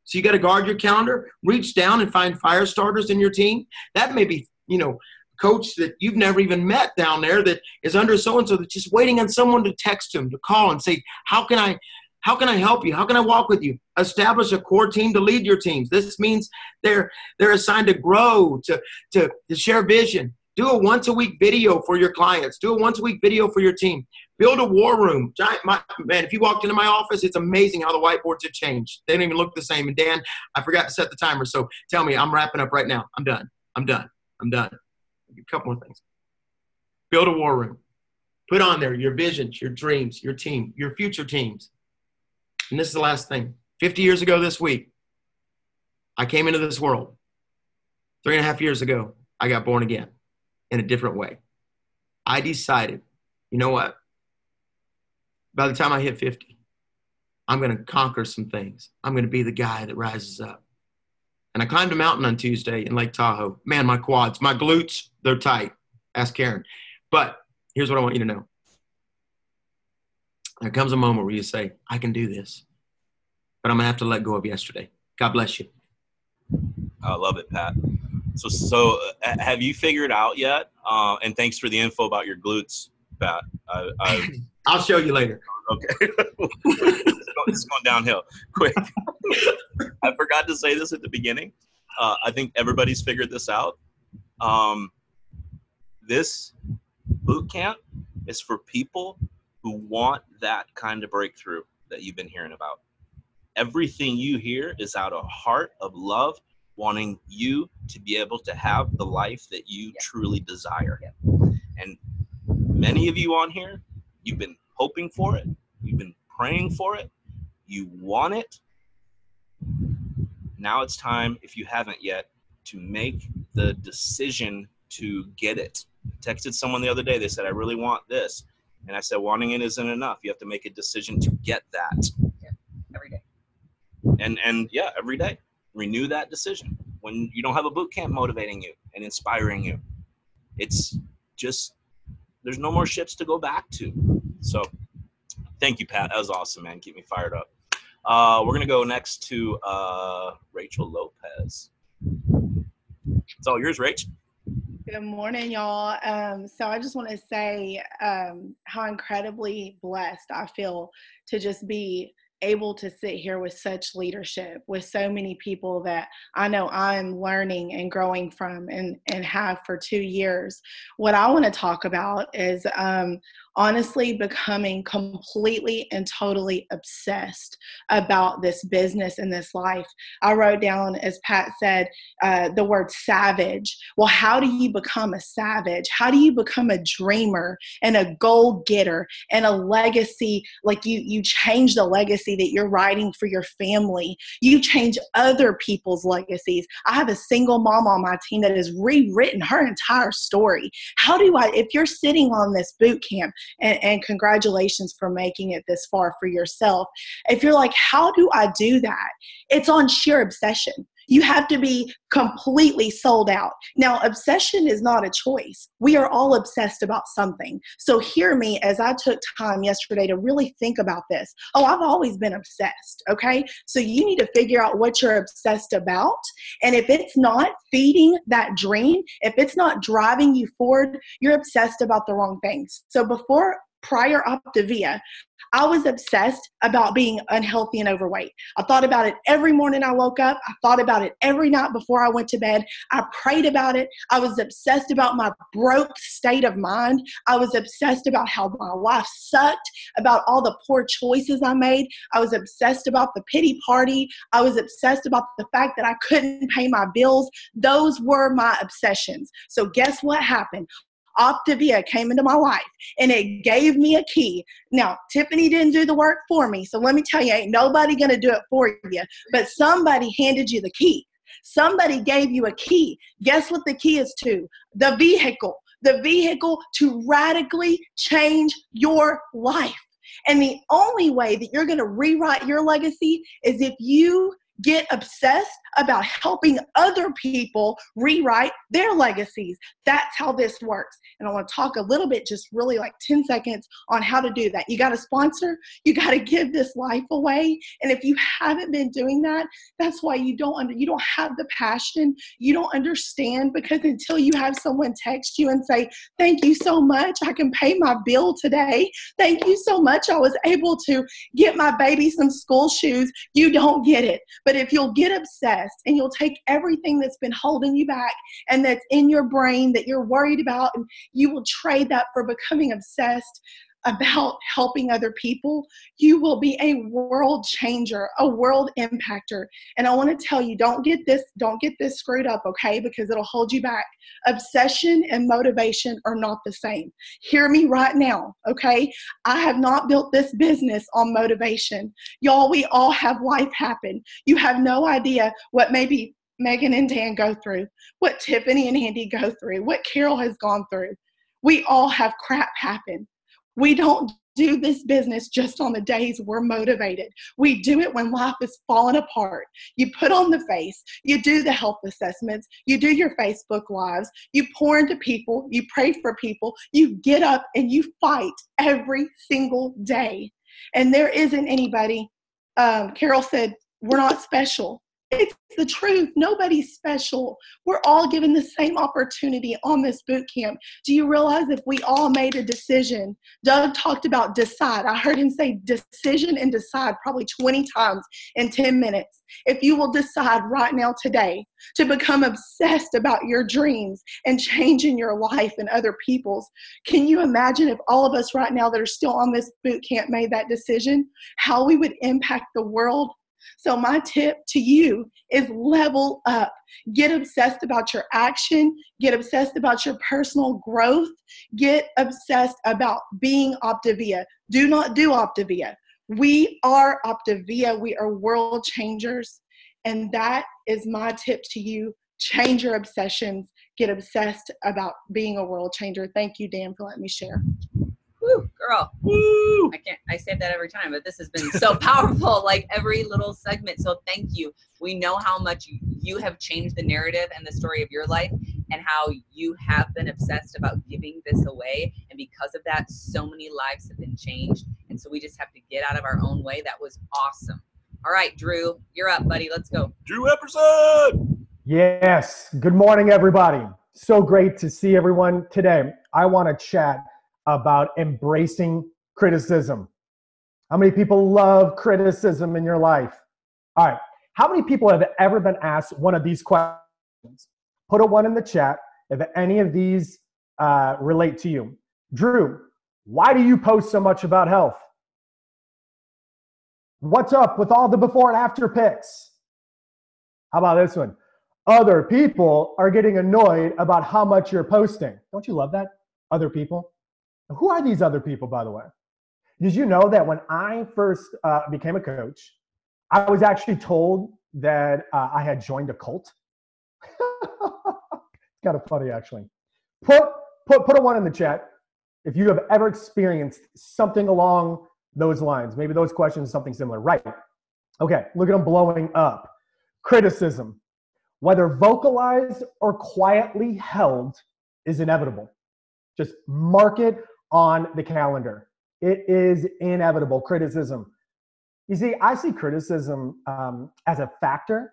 So you got to guard your calendar, reach down and find fire starters in your team. That may be, you know, coach that you've never even met down there that is under so and so that's just waiting on someone to text him to call and say how can i how can I help you? How can I walk with you? Establish a core team to lead your teams. This means they're they're assigned to grow, to to, to share vision. Do a once a week video for your clients. Do a once a week video for your team. Build a war room. Giant, my, man, if you walked into my office, it's amazing how the whiteboards have changed. They don't even look the same. And Dan, I forgot to set the timer, so tell me, I'm wrapping up right now. I'm done. I'm done. I'm done. A couple more things. Build a war room. Put on there your visions, your dreams, your team, your future teams and this is the last thing 50 years ago this week, I came into this world. Three and a half years ago, I got born again in a different way. I decided, you know what? By the time I hit 50, I'm going to conquer some things. I'm going to be the guy that rises up. And I climbed a mountain on Tuesday in Lake Tahoe. Man, my quads, my glutes, they're tight. Ask Karen. But here's what I want you to know. There comes a moment where you say, I can do this, but I'm going to have to let go of yesterday. God bless you. I love it, Pat. So, so uh, have you figured out yet? Uh, and thanks for the info about your glutes, Pat. I, I, I'll show you later. Okay. it's going downhill quick. I forgot to say this at the beginning. Uh, I think everybody's figured this out. Um, this boot camp is for people who want that kind of breakthrough that you've been hearing about. Everything you hear is out of heart of love, wanting you to be able to have the life that you Yeah. truly desire. Yeah. And many of you on here, you've been hoping for it, you've been praying for it, you want it. Now it's time, if you haven't yet, to make the decision to get it. texted someone the other day, they said, I really want this. And I said, wanting it isn't enough. You have to make a decision to get that. Yeah, every day. And and yeah, every day. Renew that decision. When you don't have a boot camp motivating you and inspiring you. It's just there's no more ships to go back to. So thank you, Pat. That was awesome, man. Keep me fired up. Uh, we're gonna go next to uh, Rachel Lopez. It's all yours, Rach. Good morning, y'all. Um, so I just want to say um, how incredibly blessed I feel to just be able to sit here with such leadership, with so many people that I know I'm learning and growing from and, and have for two years. What I want to talk about is um, honestly becoming completely and totally obsessed about this business and this life. I wrote down, as Pat said, uh, the word savage. Well, how do you become a savage? How do you become a dreamer and a goal getter and a legacy? Like you, you change the legacy that you're writing for your family. You change other people's legacies. I have a single mom on my team that has rewritten her entire story. How do I, if you're sitting on this boot camp, and, and congratulations for making it this far for yourself. If you're like, how do I do that? It's on sheer obsession. You have to be completely sold out. Now, obsession is not a choice. We are all obsessed about something. So, hear me as I took time yesterday to really think about this. Oh, I've always been obsessed, okay? So, you need to figure out what you're obsessed about. And if it's not feeding that dream, if it's not driving you forward, you're obsessed about the wrong things. So, before prior Optavia, I was obsessed about being unhealthy and overweight. I thought about it every morning I woke up. I thought about it every night before I went to bed. I prayed about it. I was obsessed about my broke state of mind. I was obsessed about how my life sucked, about all the poor choices I made. I was obsessed about the pity party. I was obsessed about the fact that I couldn't pay my bills. Those were my obsessions. So, guess what happened? Optavia came into my life and it gave me a key. Now, Tiffany didn't do the work for me. So let me tell you, ain't nobody to do it for you. But somebody handed you the key. Somebody gave you a key. Guess what the key is to? The vehicle. The vehicle to radically change your life. And the only way that you're going to rewrite your legacy is if you get obsessed about helping other people rewrite their legacies. That's how this works. And I want to talk a little bit, just really like 10 seconds, on how to do that. You got to sponsor, you got to give this life away. And if you haven't been doing that, that's why you don't under, you don't have the passion, you don't understand because until you have someone text you and say, "Thank you so much, I can pay my bill today. Thank you so much, I was able to get my baby some school shoes." You don't get it. But if you'll get and you'll take everything that's been holding you back and that's in your brain that you're worried about, and you will trade that for becoming obsessed about helping other people, you will be a world changer, a world impactor. And I want to tell you, don't get this, don't get this screwed up, okay? Because it'll hold you back. Obsession and motivation are not the same. Hear me right now, okay? I have not built this business on motivation. Y'all, we all have life happen. You have no idea what maybe Megan and Dan go through, what Tiffany and Andy go through, what Carol has gone through. We all have crap happen. We don't do this business just on the days we're motivated. We do it when life is falling apart. You put on the face, you do the health assessments, you do your Facebook lives, you pour into people, you pray for people, you get up and you fight every single day. And there isn't anybody, um, Carol said, we're not special. It's the truth. Nobody's special. We're all given the same opportunity on this boot camp. Do you realize if we all made a decision? Doug talked about decide. I heard him say decision and decide probably 20 times in 10 minutes. If you will decide right now today to become obsessed about your dreams and changing your life and other people's, can you imagine if all of us right now that are still on this boot camp made that decision? How we would impact the world so, my tip to you is level up. Get obsessed about your action, get obsessed about your personal growth, get obsessed about being Optavia. Do not do Optavia. We are Optavia, we are world changers. And that is my tip to you. Change your obsessions, get obsessed about being a world changer. Thank you, Dan, for letting me share. Woo, girl. Woo. I can't I say that every time, but this has been so powerful, like every little segment. So thank you. We know how much you have changed the narrative and the story of your life and how you have been obsessed about giving this away. And because of that, so many lives have been changed. And so we just have to get out of our own way. That was awesome. All right, Drew, you're up, buddy. Let's go. Drew Epperson. Yes. Good morning, everybody. So great to see everyone today. I want to chat about embracing criticism. How many people love criticism in your life? All right. How many people have ever been asked one of these questions? Put a one in the chat if any of these uh, relate to you. Drew, why do you post so much about health? What's up with all the before and after pics? How about this one? Other people are getting annoyed about how much you're posting. Don't you love that? Other people. Who are these other people, by the way? Did you know that when I first uh, became a coach, I was actually told that uh, I had joined a cult? it's kind of funny, actually. Put, put, put a one in the chat if you have ever experienced something along those lines. Maybe those questions, something similar. Right. Okay, look at them blowing up. Criticism, whether vocalized or quietly held, is inevitable. Just mark it on the calendar. It is inevitable criticism. You see, I see criticism um, as a factor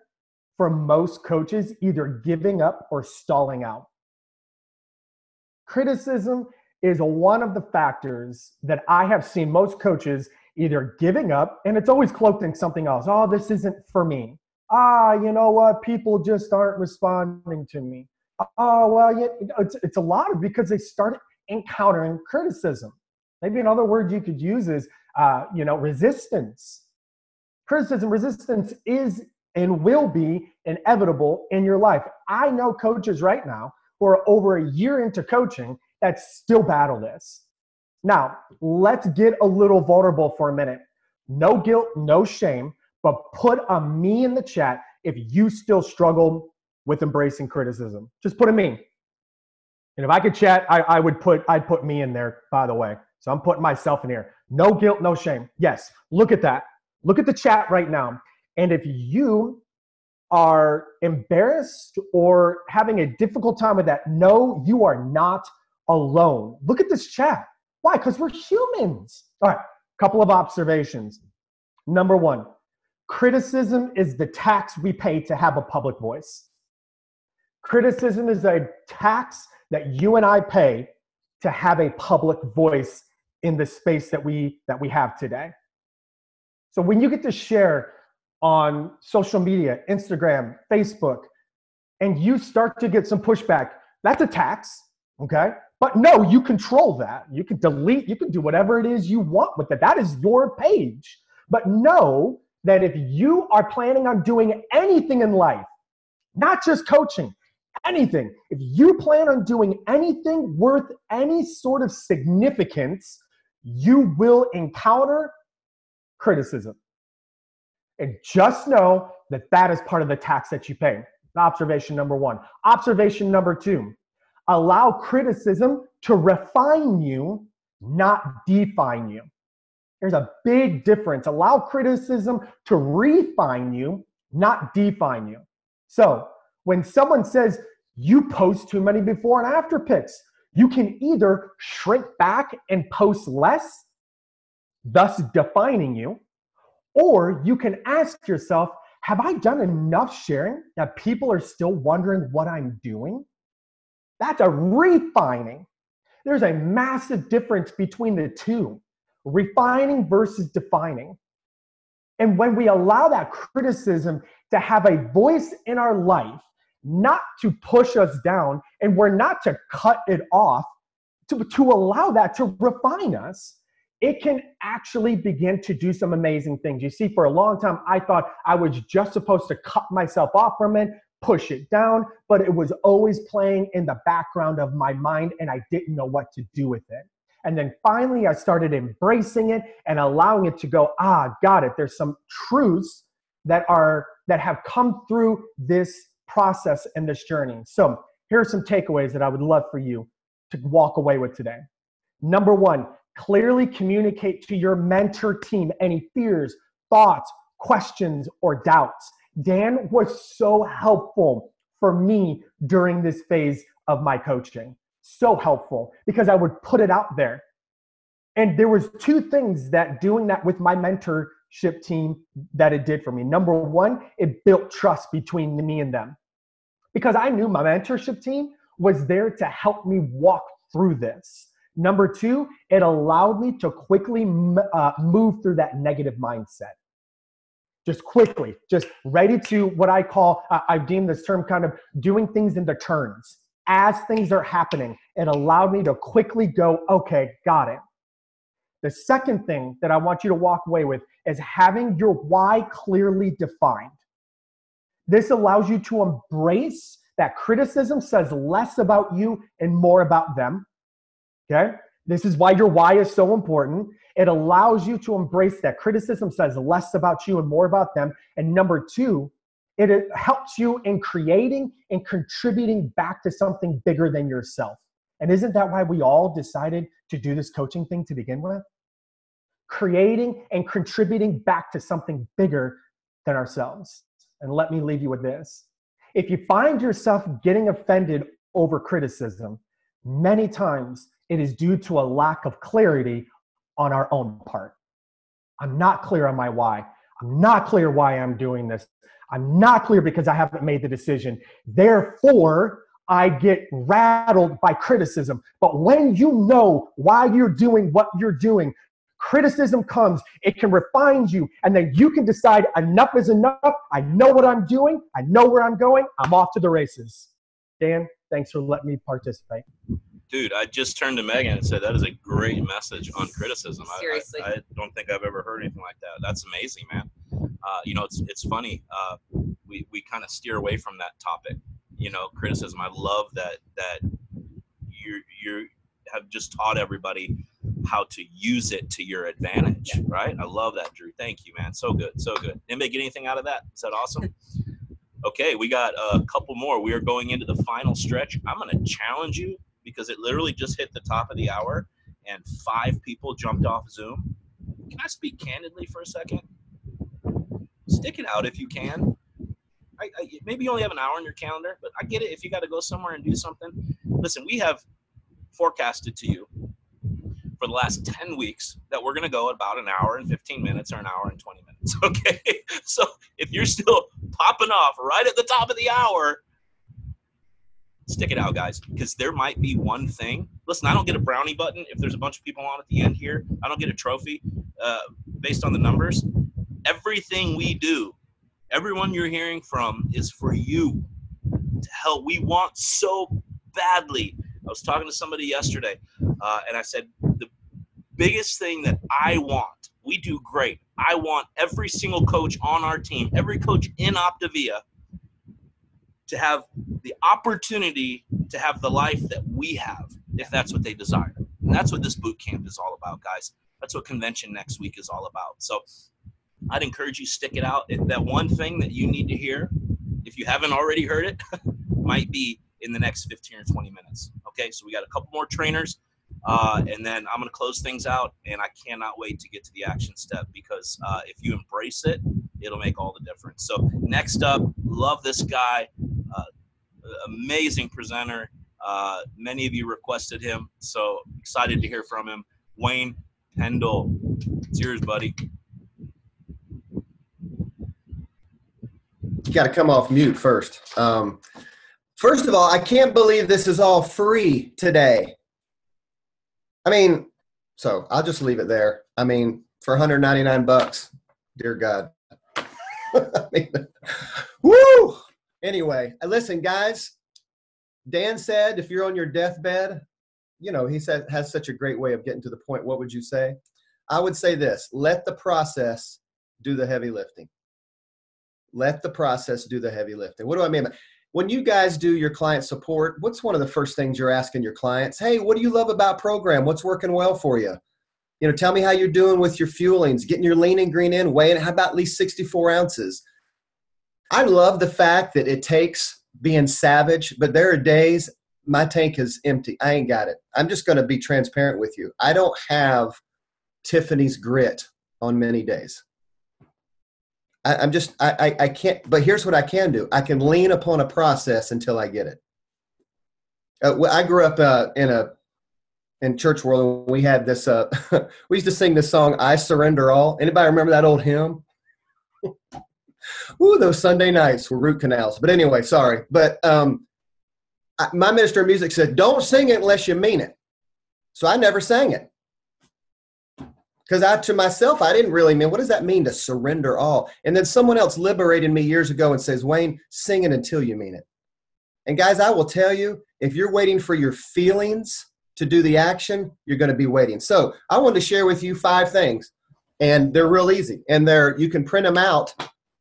for most coaches either giving up or stalling out. Criticism is one of the factors that I have seen most coaches either giving up, and it's always cloaked in something else. Oh, this isn't for me. Ah, you know what? People just aren't responding to me. Oh, well, yeah, it's, it's a lot of because they start encountering criticism. Maybe another word you could use is, uh, you know, resistance. Criticism, resistance is and will be inevitable in your life. I know coaches right now who are over a year into coaching that still battle this. Now, let's get a little vulnerable for a minute. No guilt, no shame, but put a me in the chat if you still struggle with embracing criticism. Just put a me. And if I could chat, I, I would put I'd put me in there, by the way. So I'm putting myself in here. No guilt, no shame. Yes, look at that. Look at the chat right now. And if you are embarrassed or having a difficult time with that, no, you are not alone. Look at this chat. Why? Because we're humans. All right, couple of observations. Number one, criticism is the tax we pay to have a public voice. Criticism is a tax that you and I pay to have a public voice in the space that we that we have today. So when you get to share on social media, Instagram, Facebook, and you start to get some pushback, that's a tax, okay? But no, you control that. You can delete, you can do whatever it is you want with it. That is your page. But know that if you are planning on doing anything in life, not just coaching, anything, if you plan on doing anything worth any sort of significance, you will encounter criticism. And just know that that is part of the tax that you pay. Observation number one. Observation number two allow criticism to refine you not define you. There's a big difference. Allow criticism to refine you, not define you. So when someone says you post too many before and after pics, you can either shrink back and post less, thus defining you, or you can ask yourself, have I done enough sharing that people are still wondering what I'm doing? That's a refining. There's a massive difference between the two refining versus defining. And when we allow that criticism to have a voice in our life, not to push us down, and we're not to cut it off, to, to allow that to refine us, it can actually begin to do some amazing things. You see, for a long time, I thought I was just supposed to cut myself off from it, push it down, but it was always playing in the background of my mind, and I didn't know what to do with it. And then finally, I started embracing it and allowing it to go, ah, got it. There's some truths that are that have come through this process and this journey. So here are some takeaways that I would love for you to walk away with today. Number one, clearly communicate to your mentor team any fears, thoughts, questions, or doubts. Dan was so helpful for me during this phase of my coaching. So helpful because I would put it out there. And there was two things that doing that with my mentorship team that it did for me. Number one, it built trust between me and them because I knew my mentorship team was there to help me walk through this. Number two, it allowed me to quickly uh, move through that negative mindset. Just quickly, just ready to what I call, uh, I've deemed this term kind of doing things in the turns. As things are happening, it allowed me to quickly go, okay, got it. The second thing that I want you to walk away with is having your why clearly defined. This allows you to embrace that criticism says less about you and more about them. Okay? This is why your why is so important. It allows you to embrace that criticism says less about you and more about them. And number two, it helps you in creating and contributing back to something bigger than yourself. And isn't that why we all decided to do this coaching thing to begin with? Creating and contributing back to something bigger than ourselves. And let me leave you with this. If you find yourself getting offended over criticism, many times it is due to a lack of clarity on our own part. I'm not clear on my why. I'm not clear why I'm doing this. I'm not clear because I haven't made the decision. Therefore, I get rattled by criticism. But when you know why you're doing what you're doing, criticism comes, it can refine you, and then you can decide enough is enough. I know what I'm doing, I know where I'm going, I'm off to the races. Dan, thanks for letting me participate. Dude, I just turned to Megan and said that is a great message on criticism. Seriously. I, I, I don't think I've ever heard anything like that. That's amazing, man. Uh, you know, it's it's funny. Uh, we we kind of steer away from that topic. You know, criticism. I love that that you you have just taught everybody how to use it to your advantage, right? I love that, Drew. Thank you, man. So good, so good. Anybody get anything out of that? Is that awesome? Okay, we got a couple more. We are going into the final stretch. I'm going to challenge you because it literally just hit the top of the hour and five people jumped off Zoom. Can I speak candidly for a second? Stick it out if you can. I, I, maybe you only have an hour in your calendar, but I get it if you got to go somewhere and do something. Listen, we have forecasted to you for the last 10 weeks that we're going to go about an hour and 15 minutes or an hour and 20 minutes. Okay. So if you're still popping off right at the top of the hour, stick it out, guys, because there might be one thing. Listen, I don't get a brownie button if there's a bunch of people on at the end here. I don't get a trophy uh, based on the numbers. Everything we do, everyone you're hearing from is for you to help. We want so badly. I was talking to somebody yesterday, uh, and I said, biggest thing that I want, we do great. I want every single coach on our team, every coach in Optavia, to have the opportunity to have the life that we have, if that's what they desire. And that's what this boot camp is all about, guys. That's what convention next week is all about. So I'd encourage you stick it out. If that one thing that you need to hear, if you haven't already heard it, might be in the next 15 or 20 minutes. Okay, so we got a couple more trainers Uh, and then I'm going to close things out, and I cannot wait to get to the action step because uh, if you embrace it, it'll make all the difference. So, next up, love this guy, uh, amazing presenter. Uh, many of you requested him, so excited to hear from him. Wayne Pendle, it's yours, buddy. You got to come off mute first. Um, first of all, I can't believe this is all free today. I mean, so I'll just leave it there. I mean, for 199 bucks, dear God. I mean, woo! Anyway, uh, listen, guys. Dan said, if you're on your deathbed, you know, he said has such a great way of getting to the point. What would you say? I would say this: let the process do the heavy lifting. Let the process do the heavy lifting. What do I mean? When you guys do your client support, what's one of the first things you're asking your clients? Hey, what do you love about program? What's working well for you? You know, tell me how you're doing with your fuelings, getting your lean and green in, weighing. How about at least 64 ounces? I love the fact that it takes being savage, but there are days my tank is empty. I ain't got it. I'm just going to be transparent with you. I don't have Tiffany's grit on many days. I, am just I, I, I can't. But here's what I can do. I can lean upon a process until I get it. Uh, I grew up uh, in a in church world. We had this. Uh, we used to sing this song, "I Surrender All." Anybody remember that old hymn? Ooh, those Sunday nights were root canals. But anyway, sorry. But um, I, my minister of music said, "Don't sing it unless you mean it." So I never sang it because I to myself I didn't really mean what does that mean to surrender all? And then someone else liberated me years ago and says, Wayne, sing it until you mean it. And guys, I will tell you, if you're waiting for your feelings to do the action, you're going to be waiting. So I wanted to share with you five things, and they're real easy, and they're you can print them out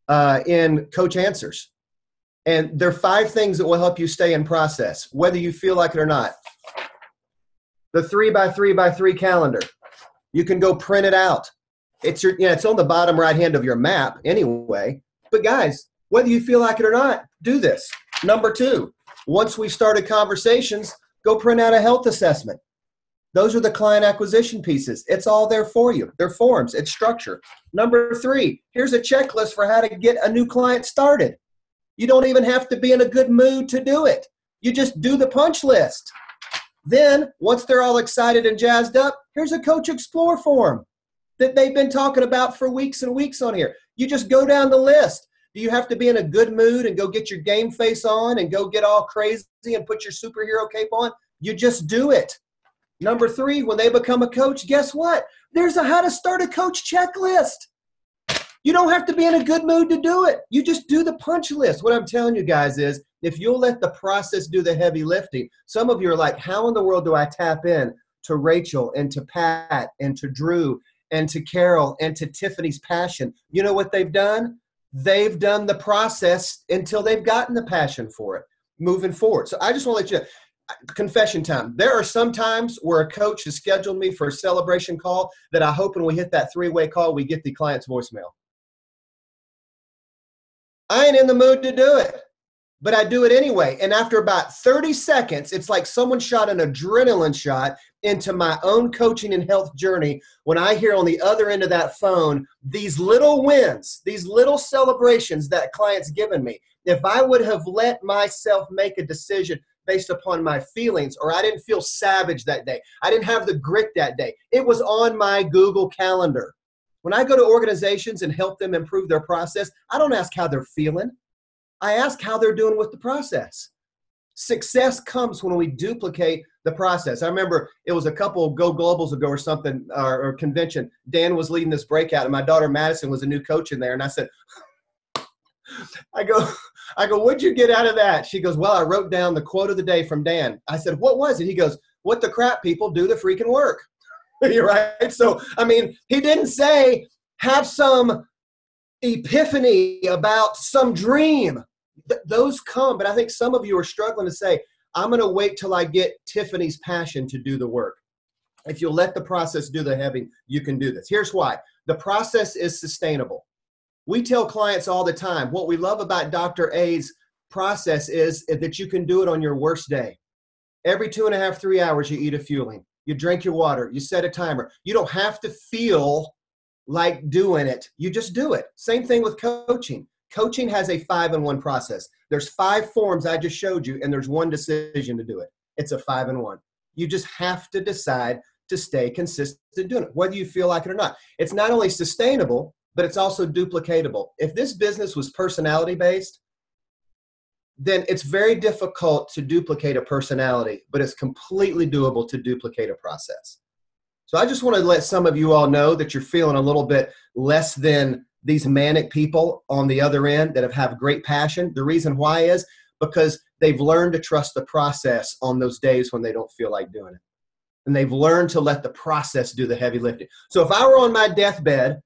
uh, in Coach Answers. And there are five things that will help you stay in process, whether you feel like it or not. The three by three by three calendar. You can go print it out. It's your, yeah, it's on the bottom right hand of your map anyway. But guys, whether you feel like it or not, do this. Number two, once we started conversations, go print out a health assessment. Those are the client acquisition pieces. It's all there for you. They're forms, it's structure. Number three, here's a checklist for how to get a new client started. You don't even have to be in a good mood to do it. You just do the punch list. Then, once they're all excited and jazzed up, here's a Coach Explore form that they've been talking about for weeks and weeks on here. You just go down the list. Do you have to be in a good mood and go get your game face on and go get all crazy and put your superhero cape on? You just do it. Number three, when they become a coach, guess what? There's a how to start a coach checklist. You don't have to be in a good mood to do it. You just do the punch list. What I'm telling you guys is if you'll let the process do the heavy lifting, some of you are like, how in the world do I tap in to Rachel and to Pat and to Drew and to Carol and to Tiffany's passion? You know what they've done? They've done the process until they've gotten the passion for it moving forward. So I just want to let you confession time. There are some times where a coach has scheduled me for a celebration call that I hope when we hit that three way call, we get the client's voicemail. I ain't in the mood to do it but I do it anyway. And after about 30 seconds, it's like someone shot an adrenaline shot into my own coaching and health journey when I hear on the other end of that phone these little wins, these little celebrations that client's given me. If I would have let myself make a decision based upon my feelings, or I didn't feel savage that day, I didn't have the grit that day, it was on my Google Calendar. When I go to organizations and help them improve their process, I don't ask how they're feeling. I ask how they're doing with the process. Success comes when we duplicate the process. I remember it was a couple Go Globals ago or something, or, or convention. Dan was leading this breakout, and my daughter Madison was a new coach in there. And I said, I go, I go, what'd you get out of that? She goes, Well, I wrote down the quote of the day from Dan. I said, What was it? He goes, What the crap people do the freaking work. You're right. So, I mean, he didn't say, have some epiphany about some dream th- those come, but I think some of you are struggling to say, I'm going to wait till I get Tiffany's passion to do the work. If you'll let the process do the heavy, you can do this. Here's why the process is sustainable. We tell clients all the time what we love about Dr. A's process is that you can do it on your worst day. Every two and a half, three hours, you eat a fueling. You drink your water. You set a timer. You don't have to feel like doing it. You just do it. Same thing with coaching. Coaching has a five and one process. There's five forms I just showed you, and there's one decision to do it. It's a five and one. You just have to decide to stay consistent doing it, whether you feel like it or not. It's not only sustainable, but it's also duplicatable. If this business was personality based, then it's very difficult to duplicate a personality, but it's completely doable to duplicate a process. So I just want to let some of you all know that you're feeling a little bit less than these manic people on the other end that have, have great passion. The reason why is because they've learned to trust the process on those days when they don't feel like doing it. And they've learned to let the process do the heavy lifting. So if I were on my deathbed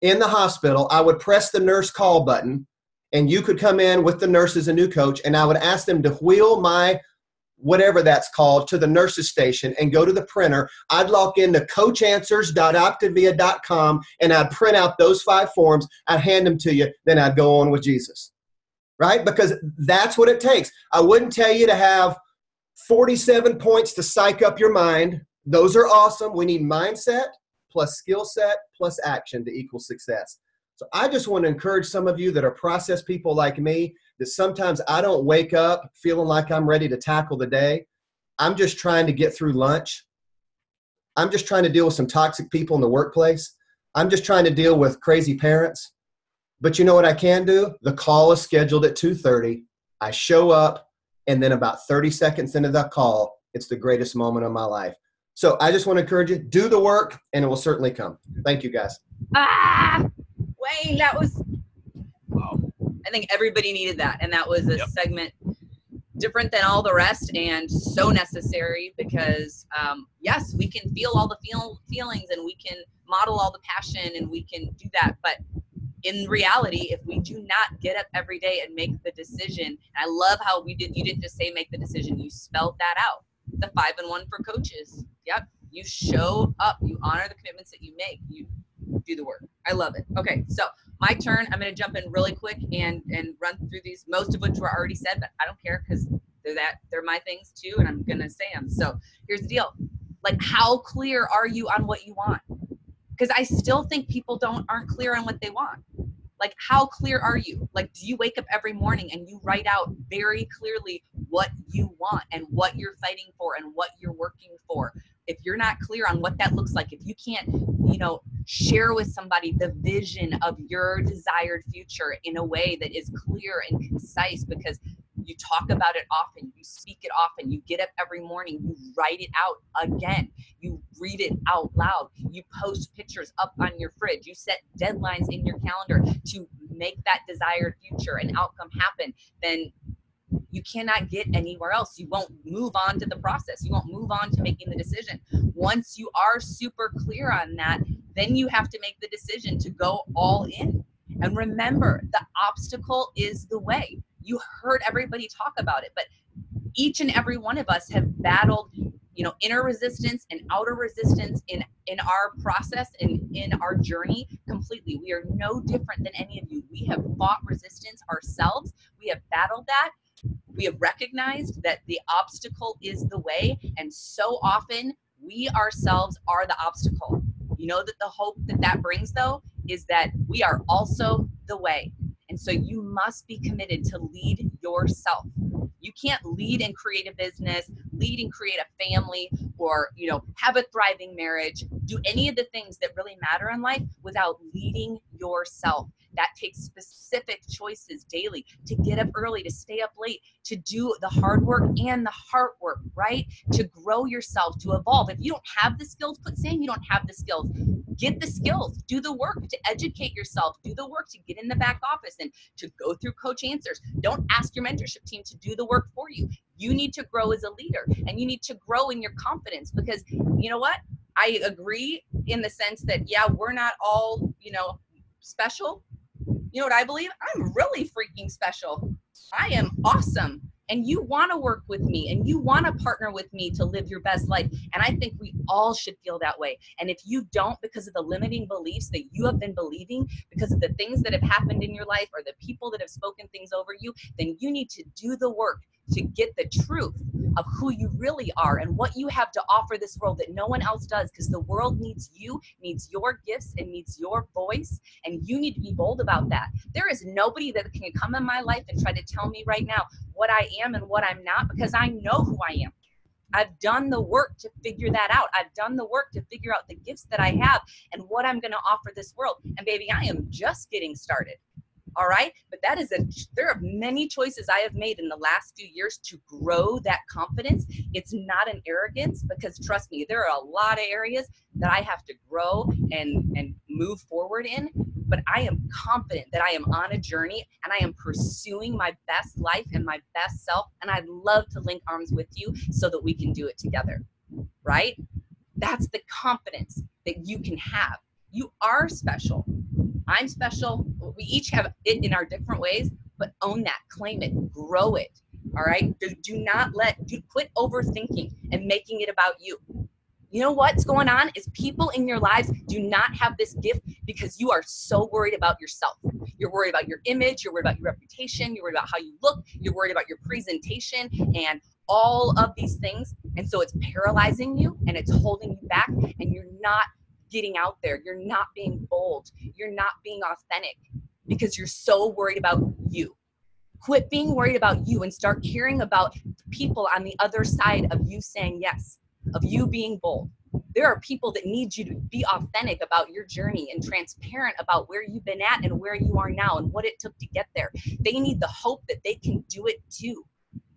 in the hospital, I would press the nurse call button and you could come in with the nurse as a new coach and I would ask them to wheel my whatever that's called to the nurse's station and go to the printer. I'd log into coachanswers.optavia.com and I'd print out those five forms. I'd hand them to you. Then I'd go on with Jesus. Right? Because that's what it takes. I wouldn't tell you to have 47 points to psych up your mind. Those are awesome. We need mindset plus skill set plus action to equal success. So I just want to encourage some of you that are process people like me that sometimes I don't wake up feeling like I'm ready to tackle the day. I'm just trying to get through lunch. I'm just trying to deal with some toxic people in the workplace. I'm just trying to deal with crazy parents. But you know what I can do? The call is scheduled at 2:30. I show up and then about 30 seconds into that call, it's the greatest moment of my life. So I just want to encourage you, do the work and it will certainly come. Thank you guys. Ah, That was wow. I think everybody needed that, and that was a yep. segment different than all the rest and so necessary because um, yes we can feel all the feel, feelings and we can model all the passion and we can do that but in reality if we do not get up every day and make the decision and i love how we did you didn't just say make the decision you spelled that out. The five and one for coaches. Yep. You show up. You honor the commitments that you make. You do the work i love it okay so my turn. I'm going to jump in really quick and and run through these, most of which were already said, but I don't care because they're that they're my things too, and I'm going to say them. So here's the deal: like, how clear are you on what you want? Because I still think people don't aren't clear on what they want. Like, how clear are you? Like, do you wake up every morning and you write out very clearly what you want and what you're fighting for and what you're working for? If you're not clear on what that looks like if you can't you know share with somebody the vision of your desired future in a way that is clear and concise because you talk about it often you speak it often you get up every morning you write it out again you read it out loud you post pictures up on your fridge you set deadlines in your calendar to make that desired future and outcome happen then you cannot get anywhere else. You won't move on to the process. You won't move on to making the decision. Once you are super clear on that, then you have to make the decision to go all in. And remember, the obstacle is the way. You heard everybody talk about it, but each and every one of us have battled you know inner resistance and outer resistance in in our process and in our journey completely we are no different than any of you we have fought resistance ourselves we have battled that we have recognized that the obstacle is the way, and so often we ourselves are the obstacle. You know that the hope that that brings, though, is that we are also the way. And so you must be committed to lead yourself. You can't lead and create a business, lead and create a family, or you know, have a thriving marriage, do any of the things that really matter in life without leading yourself. That takes specific choices daily to get up early, to stay up late, to do the hard work and the heart work, right? To grow yourself, to evolve. If you don't have the skills, quit saying you don't have the skills. Get the skills, do the work to educate yourself, do the work to get in the back office and to go through coach answers. Don't ask your mentorship team to do the work for you. You need to grow as a leader and you need to grow in your confidence because you know what? I agree in the sense that, yeah, we're not all, you know, special, you know what I believe? I'm really freaking special. I am awesome. And you want to work with me and you want to partner with me to live your best life. And I think we all should feel that way. And if you don't, because of the limiting beliefs that you have been believing, because of the things that have happened in your life or the people that have spoken things over you, then you need to do the work to get the truth of who you really are and what you have to offer this world that no one else does because the world needs you, needs your gifts, and needs your voice. And you need to be bold about that. There is nobody that can come in my life and try to tell me right now what I am and what I'm not because I know who I am. I've done the work to figure that out. I've done the work to figure out the gifts that I have and what I'm going to offer this world. And baby, I am just getting started. All right. But that is a, there are many choices I have made in the last few years to grow that confidence. It's not an arrogance because trust me, there are a lot of areas that I have to grow and, and move forward in. But I am confident that I am on a journey and I am pursuing my best life and my best self. And I'd love to link arms with you so that we can do it together. Right? That's the confidence that you can have. You are special. I'm special. We each have it in our different ways, but own that, claim it, grow it. All right. Do, do not let, do quit overthinking and making it about you. You know what's going on is people in your lives do not have this gift because you are so worried about yourself. You're worried about your image, you're worried about your reputation, you're worried about how you look, you're worried about your presentation and all of these things. And so it's paralyzing you and it's holding you back, and you're not getting out there. You're not being bold. You're not being authentic because you're so worried about you. Quit being worried about you and start caring about people on the other side of you saying yes, of you being bold. There are people that need you to be authentic about your journey and transparent about where you've been at and where you are now and what it took to get there. They need the hope that they can do it too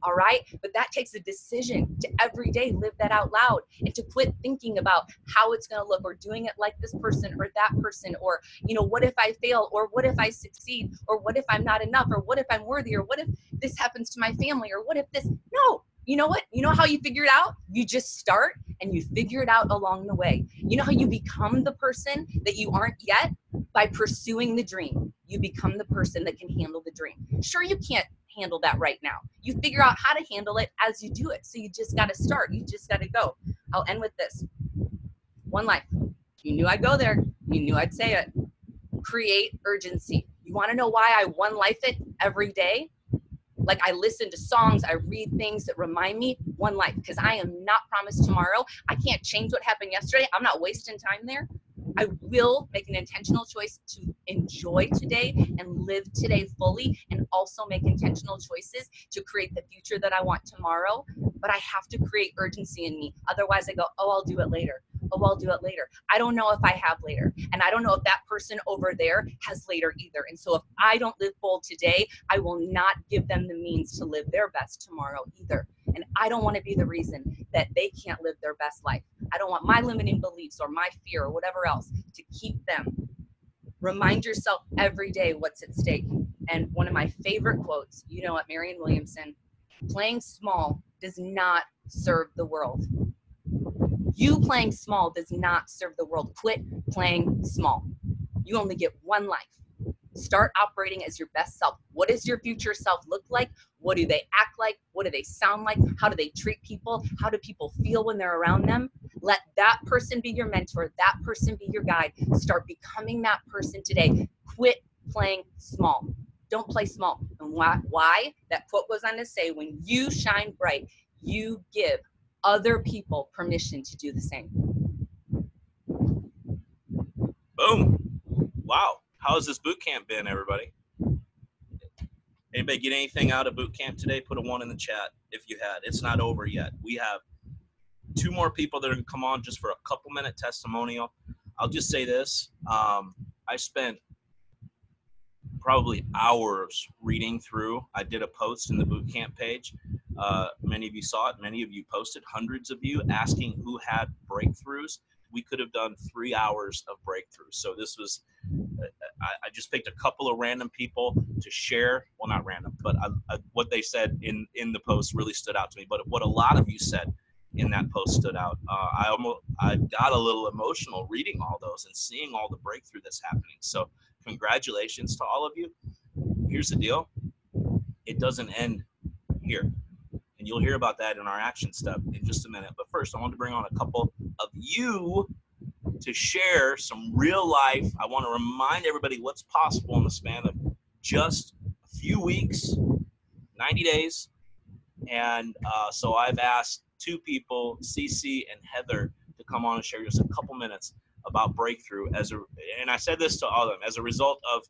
all right? But that takes a decision to every day live that out loud and to quit thinking about how it's going to look or doing it like this person or that person or you know what if i fail or what if i succeed or what if i'm not enough or what if i'm worthy or what if this happens to my family or what if this no. You know what? You know how you figure it out? You just start and you figure it out along the way. You know how you become the person that you aren't yet? By pursuing the dream. You become the person that can handle the dream. Sure you can't handle that right now. You figure out how to handle it as you do it. So you just got to start. You just got to go. I'll end with this one life. You knew I'd go there. You knew I'd say it. Create urgency. You want to know why I one life it every day? Like I listen to songs, I read things that remind me one life because I am not promised tomorrow. I can't change what happened yesterday. I'm not wasting time there. I will make an intentional choice to enjoy today and live today fully and also make intentional choices to create the future that I want tomorrow. But I have to create urgency in me. Otherwise, I go, oh, I'll do it later. Oh, I'll do it later. I don't know if I have later. And I don't know if that person over there has later either. And so if I don't live bold today, I will not give them the means to live their best tomorrow either. And I don't want to be the reason that they can't live their best life. I don't want my limiting beliefs or my fear or whatever else to keep them. Remind yourself every day what's at stake. And one of my favorite quotes, you know what, Marianne Williamson, playing small does not serve the world. You playing small does not serve the world. Quit playing small. You only get one life. Start operating as your best self. What does your future self look like? What do they act like? What do they sound like? How do they treat people? How do people feel when they're around them? Let that person be your mentor, that person be your guide. Start becoming that person today. Quit playing small. Don't play small. And why? Why? That quote goes on to say, when you shine bright, you give other people permission to do the same. Boom. Wow. How's this boot camp been, everybody? Anybody get anything out of boot camp today? Put a one in the chat if you had. It's not over yet. We have two more people that are going to come on just for a couple minute testimonial. I'll just say this. Um, I spent probably hours reading through. I did a post in the boot camp page. Uh, many of you saw it. Many of you posted. Hundreds of you asking who had breakthroughs. We could have done three hours of breakthroughs. So this was. I, I just picked a couple of random people to share. Well, not random, but I, I, what they said in in the post really stood out to me. But what a lot of you said in that post stood out. Uh, I almost I got a little emotional reading all those and seeing all the breakthrough that's happening. So congratulations to all of you. Here's the deal: it doesn't end here, and you'll hear about that in our action step in just a minute. But first, I want to bring on a couple of you to share some real life. I want to remind everybody what's possible in the span of just a few weeks, 90 days, And uh, so I've asked two people, CC and Heather, to come on and share just a couple minutes about breakthrough as a and I said this to all of them as a result of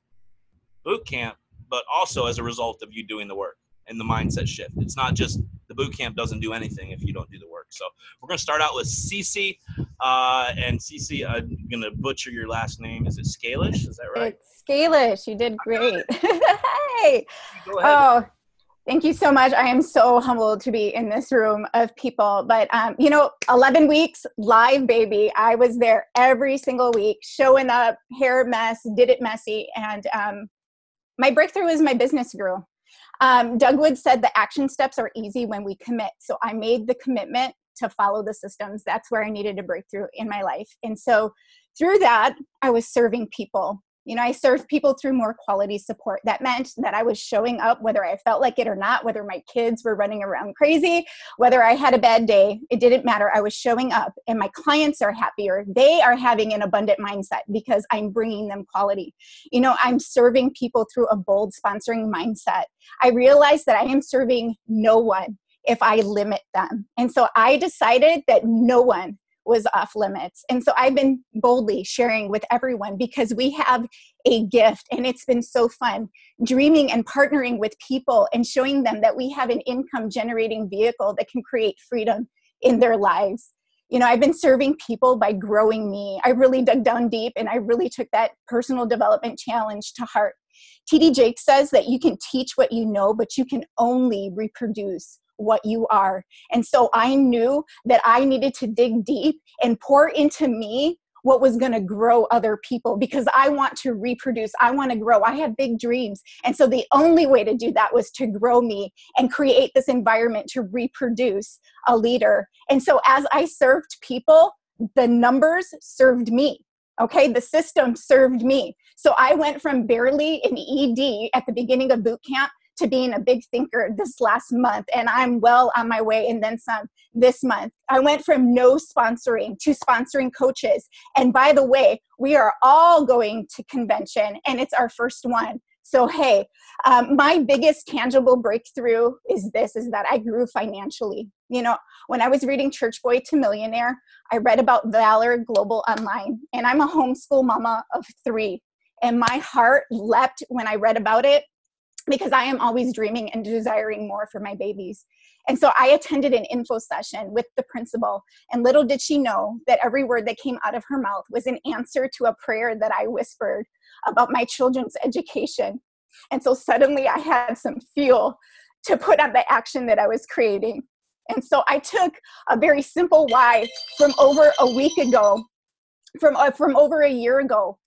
boot camp, but also as a result of you doing the work and the mindset shift. It's not just the boot camp doesn't do anything if you don't do the work. So we're gonna start out with Cece, uh, and Cece, I'm gonna butcher your last name. Is it Scalish? Is that right? It's Scalish. You did great. hey. Go ahead. Oh, thank you so much. I am so humbled to be in this room of people. But um, you know, 11 weeks live, baby. I was there every single week, showing up, hair mess, did it messy, and um, my breakthrough is my business grew. Um, Doug Wood said the action steps are easy when we commit. So I made the commitment to follow the systems. That's where I needed a breakthrough in my life. And so through that, I was serving people you know, I served people through more quality support. That meant that I was showing up whether I felt like it or not, whether my kids were running around crazy, whether I had a bad day, it didn't matter. I was showing up, and my clients are happier. They are having an abundant mindset because I'm bringing them quality. You know, I'm serving people through a bold sponsoring mindset. I realized that I am serving no one if I limit them. And so I decided that no one was off limits. And so I've been boldly sharing with everyone because we have a gift and it's been so fun dreaming and partnering with people and showing them that we have an income generating vehicle that can create freedom in their lives. You know, I've been serving people by growing me. I really dug down deep and I really took that personal development challenge to heart. TD Jake says that you can teach what you know, but you can only reproduce what you are. And so I knew that I needed to dig deep and pour into me what was going to grow other people because I want to reproduce. I want to grow. I have big dreams. And so the only way to do that was to grow me and create this environment to reproduce a leader. And so as I served people, the numbers served me. Okay, the system served me. So I went from barely an ED at the beginning of boot camp to being a big thinker this last month, and I'm well on my way and then some this month. I went from no sponsoring to sponsoring coaches. And by the way, we are all going to convention, and it's our first one. So, hey, um, my biggest tangible breakthrough is this is that I grew financially. You know, when I was reading Church Boy to Millionaire, I read about Valor Global Online, and I'm a homeschool mama of three. And my heart leapt when I read about it because I am always dreaming and desiring more for my babies. And so I attended an info session with the principal, and little did she know that every word that came out of her mouth was an answer to a prayer that I whispered about my children's education. And so suddenly I had some fuel to put on the action that I was creating. And so I took a very simple why from over a week ago, from, uh, from over a year ago.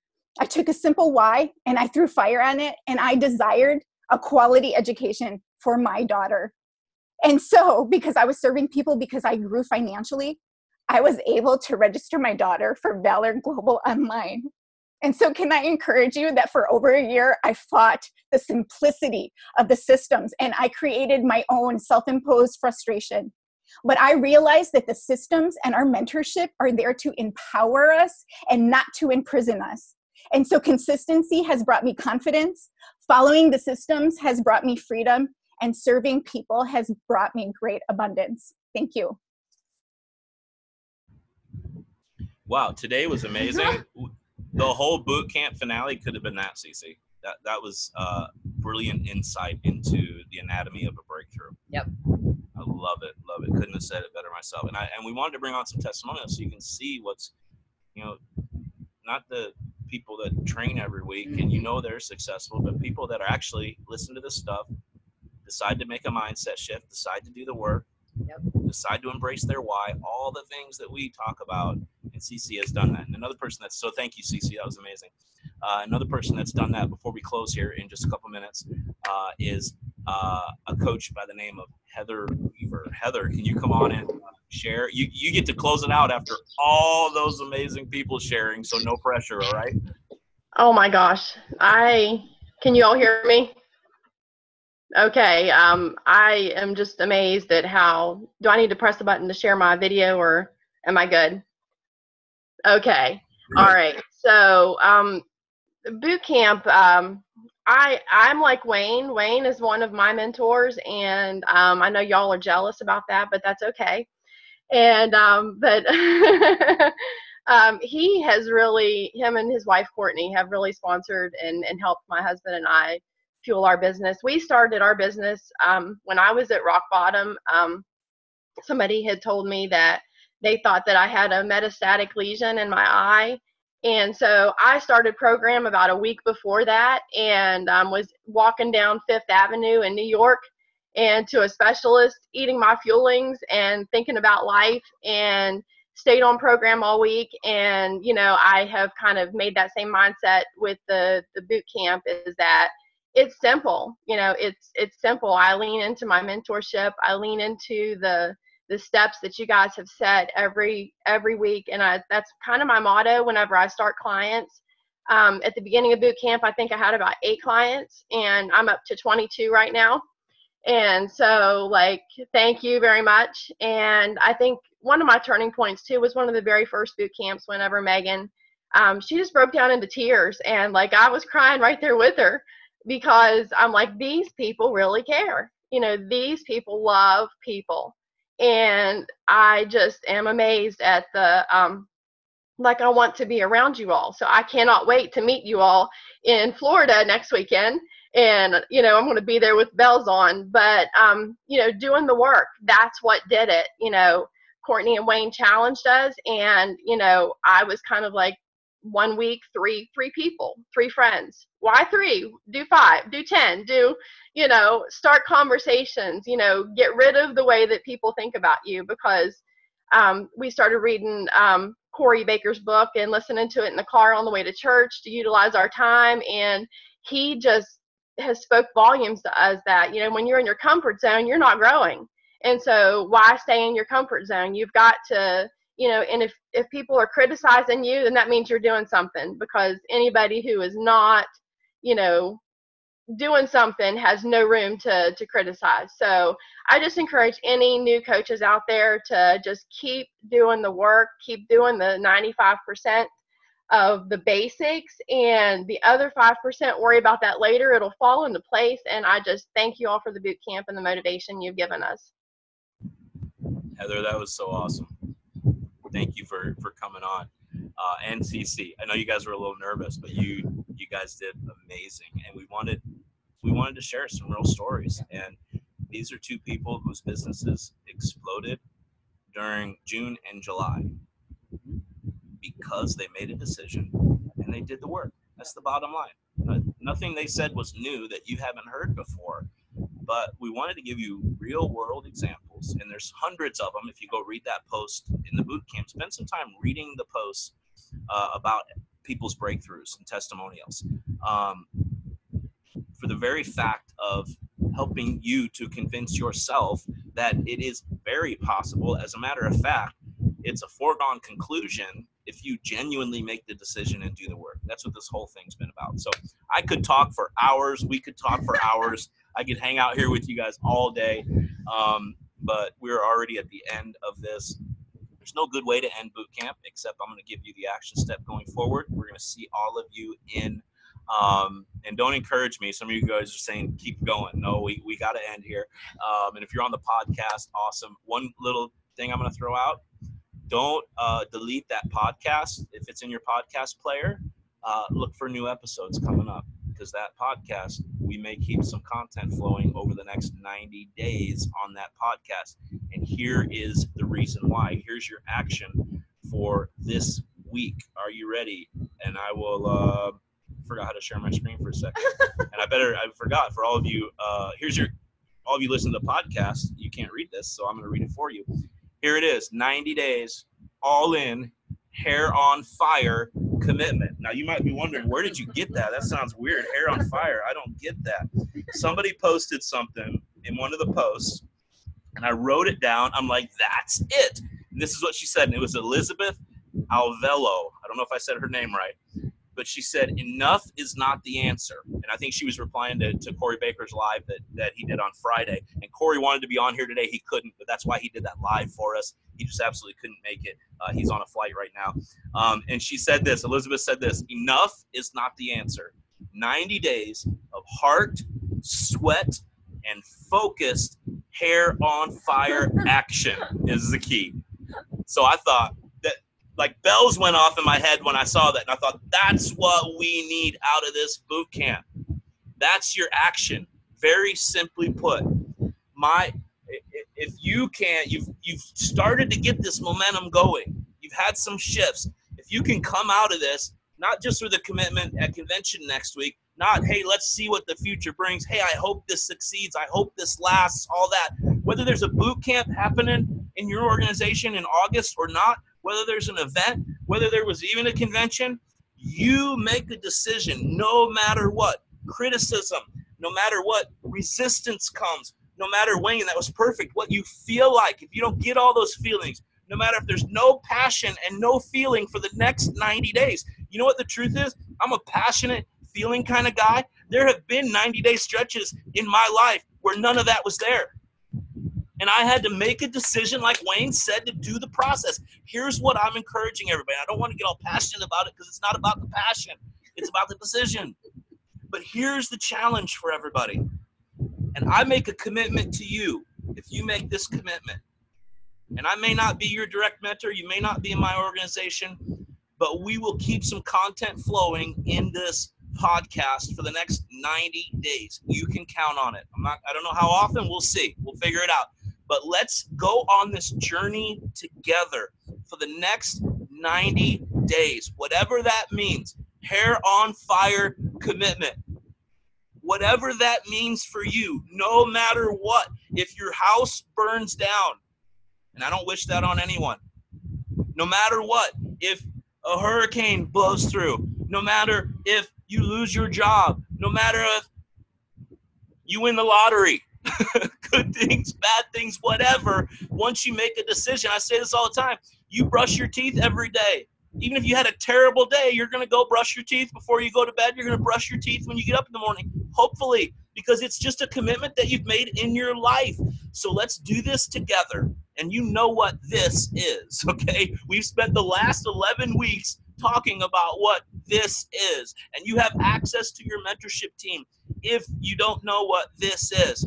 I took a simple why and I threw fire on it, and I desired a quality education for my daughter. And so, because I was serving people because I grew financially, I was able to register my daughter for Valor Global Online. And so, can I encourage you that for over a year, I fought the simplicity of the systems and I created my own self imposed frustration. But I realized that the systems and our mentorship are there to empower us and not to imprison us. And so consistency has brought me confidence, following the systems has brought me freedom, and serving people has brought me great abundance. Thank you. Wow, today was amazing. the whole boot camp finale could have been that, Cece. That that was uh, brilliant insight into the anatomy of a breakthrough. Yep. I love it, love it. Couldn't have said it better myself. And I and we wanted to bring on some testimonials so you can see what's, you know, not the people that train every week and you know they're successful, but people that are actually listen to this stuff, decide to make a mindset shift, decide to do the work, Yep. decide to embrace their why, all the things that we talk about. And CC has done that. And another person that's so thank you, CC, that was amazing. Uh, another person that's done that before we close here in just a couple minutes uh, is uh, a coach by the name of Heather Weaver. Heather, can you come on and share? You you get to close it out after all those amazing people sharing, so no pressure, all right? Oh my gosh. I can you all hear me? Okay. Um, I am just amazed at how do I need to press the button to share my video or am I good? Okay. All right. So um boot camp. Um, I I'm like Wayne. Wayne is one of my mentors, and um, I know y'all are jealous about that, but that's okay. And um, but um, he has really him and his wife Courtney have really sponsored and and helped my husband and I fuel our business. We started our business um, when I was at rock bottom. Um, somebody had told me that they thought that I had a metastatic lesion in my eye. And so I started program about a week before that and um, was walking down Fifth Avenue in New York and to a specialist eating my fuelings and thinking about life and stayed on program all week. And you know i have kind of made that same mindset with the the boot camp is that it's simple you know it's it's simple. I lean into my mentorship. I lean into the the steps that you guys have set every every week. And I, that's kind of my motto whenever i start clients. Um, at the beginning of boot camp i think i had about eight clients and i'm up to 22 right now and so like thank you very much and i think one of my turning points too was one of the very first boot camps whenever megan um, she just broke down into tears and like i was crying right there with her because i'm like these people really care you know these people love people and I just am amazed at the um, like I want to be around you all. So I cannot wait to meet you all in Florida next weekend. And you know, I'm going to be there with bells on, but um, you know, doing the work, that's what did it. You know, Courtney and Wayne challenged us and you know, I was kind of like one week, three, three people, three friends. Why three? Do five, do 10, do, you know, start conversations, you know, get rid of the way that people think about you because um, we started reading um, Corey Baker's book and listening to it in the car on the way to church to utilize our time. And he just has spoke volumes to us that, you know, when you're in your comfort zone, you're not growing. And so why stay in your comfort zone? You've got to, you know and if if people are criticizing you then that means you're doing something because anybody who is not you know doing something has no room to to criticize so i just encourage any new coaches out there to just keep doing the work keep doing the 95% of the basics and the other 5% worry about that later it'll fall into place and i just thank you all for the boot camp and the motivation you've given us heather that was so awesome thank you for for coming on. Uh, and CC, I know you guys were a little nervous, but you you guys did amazing, and we wanted we wanted to share some real stories. And these are two people whose businesses exploded during June and July because they made a decision and they did the work. That's the bottom line. nothing they said was new that you haven't heard before but we wanted to give you real world examples and there's hundreds of them if you go read that post in the boot camp spend some time reading the posts uh, about people's breakthroughs and testimonials um, for the very fact of helping you to convince yourself that it is very possible as a matter of fact it's a foregone conclusion if you genuinely make the decision and do the work. That's what this whole thing's been about. So I could talk for hours. We could talk for hours. I could hang out here with you guys all day. Um, but we're already at the end of this. There's no good way to end boot camp except I'm going to give you the action step going forward. We're going to see all of you in. Um, and don't encourage me. Some of you guys are saying keep going. No, we, we got to end here. Um, and if you're on the podcast, awesome. One little thing I'm going to throw out don't uh, delete that podcast if it's in your podcast player. Uh, look for new episodes coming up because that podcast we may keep some content flowing over the next 90 days on that podcast. And here is the reason why. Here's your action for this week. Are you ready? And i will uh forgot how to share my screen for a second. And i better i forgot for all of you uh here's your all of you listen to the podcast. You can't read this so i'm going to read it for you here it is 90 days, all in, hair on fire commitment. Now, you might be wondering, where did you get that? That sounds weird. Hair on fire. I don't get that. Somebody posted something in one of the posts, and I wrote it down. I'm like, that's it. And this is what she said. And it was Elizabeth Alvello. I don't know if I said her name right. But she said enough is not the answer. And i think she was replying to, to corey baker's live that, that he did on friday. And corey wanted to be on here today. He couldn't but that's why he did that live for us. He just absolutely couldn't make it. Uh, he's on a flight right now. Um, and she said this elizabeth said this enough is not the answer. 90 days of heart sweat and focused hair on fire action is the key. So i thought like bells went off in my head when I saw that, and I thought that's what we need out of this boot camp. That's your action. Very simply put, my if you can't, you've you've started to get this momentum going. You've had some shifts. If you can come out of this, not just with a commitment at convention next week, not hey, let's see what the future brings. Hey, I hope this succeeds. I hope this lasts. All that. Whether there's a boot camp happening in your organization in August or not, whether there's an event, whether there was even a convention, you make a decision no matter what criticism, no matter what resistance comes, no matter Wayne, that was perfect. What you feel like, if you don't get all those feelings, no matter if there's no passion and no feeling for the next 90 days. You know what the truth is? I'm a passionate, feeling kind of guy. There have been 90 day stretches in my life where none of that was there. And I had to make a decision, like Wayne said, to do the process. Here's what I'm encouraging everybody. I don't want to get all passionate about it because it's not about the passion, it's about the decision. But here's the challenge for everybody. And I make a commitment to you if you make this commitment. And I may not be your direct mentor, you may not be in my organization, but we will keep some content flowing in this podcast for the next 90 days. You can count on it. I'm not I don't know how often, we'll see. We'll figure it out. But let's go on this journey together for the next 90 days, whatever that means. Hair on fire commitment. Whatever that means for you, no matter what. If your house burns down, and I don't wish that on anyone, no matter what, if a hurricane blows through, no matter if you lose your job, no matter if you win the lottery, good things, bad things, whatever. Once you make a decision, I say this all the time you brush your teeth every day. Even if you had a terrible day, you're going to go brush your teeth before you go to bed. You're going to brush your teeth when you get up in the morning, hopefully, because it's just a commitment that you've made in your life. So let's do this together. And you know what this is, okay? We've spent the last 11 weeks talking about what this is, and you have access to your mentorship team if you don't know what this is.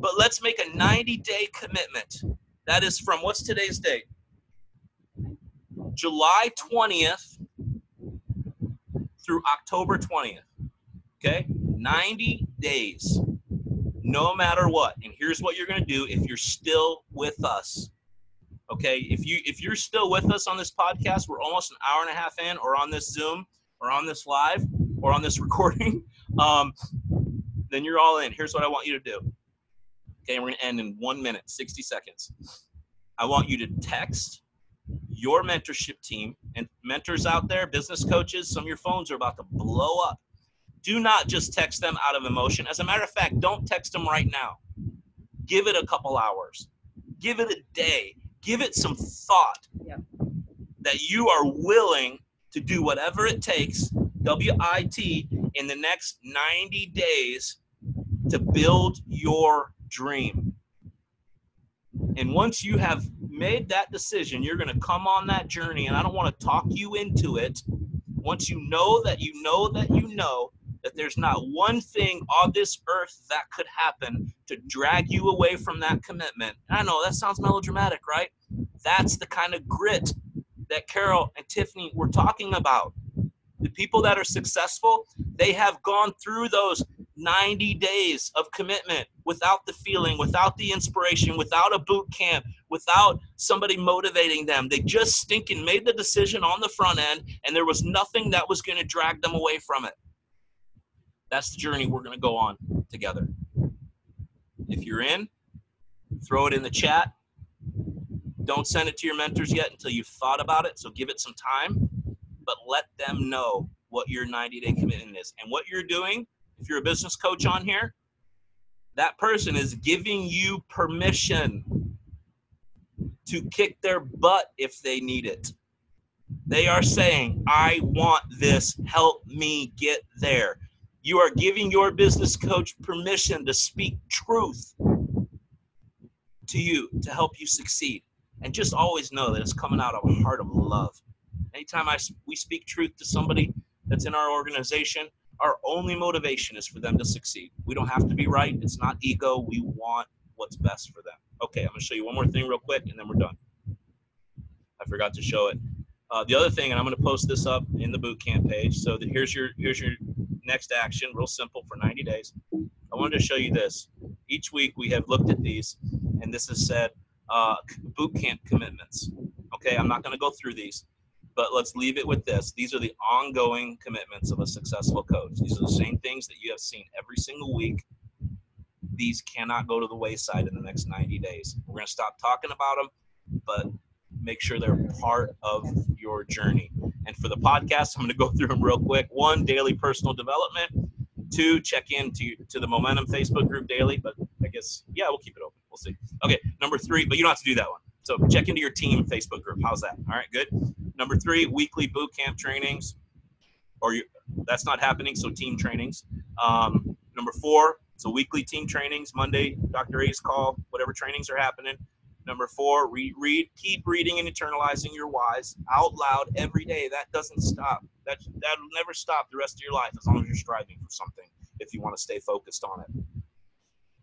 But let's make a 90 day commitment. That is from what's today's date? July 20th through October 20th. Okay? 90 days. No matter what. And here's what you're going to do if you're still with us. Okay? If you if you're still with us on this podcast, we're almost an hour and a half in or on this Zoom or on this live or on this recording. Um, then you're all in. Here's what I want you to do. Okay, we're to end in one minute, 60 seconds. I want you to text your mentorship team and mentors out there, business coaches, some of your phones are about to blow up. Do not just text them out of emotion. As a matter of fact, don't text them right now. Give it a couple hours, give it a day, give it some thought that you are willing to do whatever it takes, WIT, in the next 90 days to build your dream. And once you have made that decision, you're going to come on that journey. And I don't want to talk you into it. Once you know that you know that you know that there's not one thing on this earth that could happen to drag you away from that commitment. I know that sounds melodramatic, right? That's the kind of grit that Carol and Tiffany were talking about. The people that are successful, they have gone through those 90 days of commitment without the feeling, without the inspiration, without a boot camp, without somebody motivating them. They just stinking made the decision on the front end, and there was nothing that was going to drag them away from it. That's the journey we're going to go on together. If you're in, throw it in the chat. Don't send it to your mentors yet until you've thought about it, so give it some time, but let them know what your 90 day commitment is. And what you're doing if you're a business coach on here, that person is giving you permission to kick their butt if they need it. They are saying, I want this, help me get there. You are giving your business coach permission to speak truth to you to help you succeed. And just always know that it's coming out of a heart of love. Anytime I, we speak truth to somebody that's in our organization, our only motivation is for them to succeed. We don't have to be right. It's not ego. We want what's best for them. Okay, I'm to show you one more thing real quick and then we're done. I forgot to show it. Uh, the other thing, and I'm to post this up in the boot camp page. So the, here's your here's your next action, real simple for 90 days. I wanted to show you this. Each week we have looked at these, and this is said uh, boot camp commitments. Okay, I'm not going to go through these, but let's leave it with this. These are the ongoing commitments of a successful coach. These are the same things that you have seen every single week. These cannot go to the wayside in the next 90 days. We're going to stop talking about them, but make sure they're part of your journey. And for the podcast, I'm going to go through them real quick. One, daily personal development. Two, check in to, to the Momentum Facebook group daily. But I guess, yeah, we'll keep it open. We'll see. Okay, number three, but you don't have to do that one. So check into your team Facebook group. How's that? All right, good. Number three, weekly boot camp trainings. Or you, that's not happening, so team trainings. Um, number four, so weekly team trainings, Monday, Dr. A's call, whatever trainings are happening. Number four, read, read, keep reading and internalizing your whys out loud every day. That doesn't stop. That that'll never stop the rest of your life as long as you're striving for something. If you want to stay focused on it.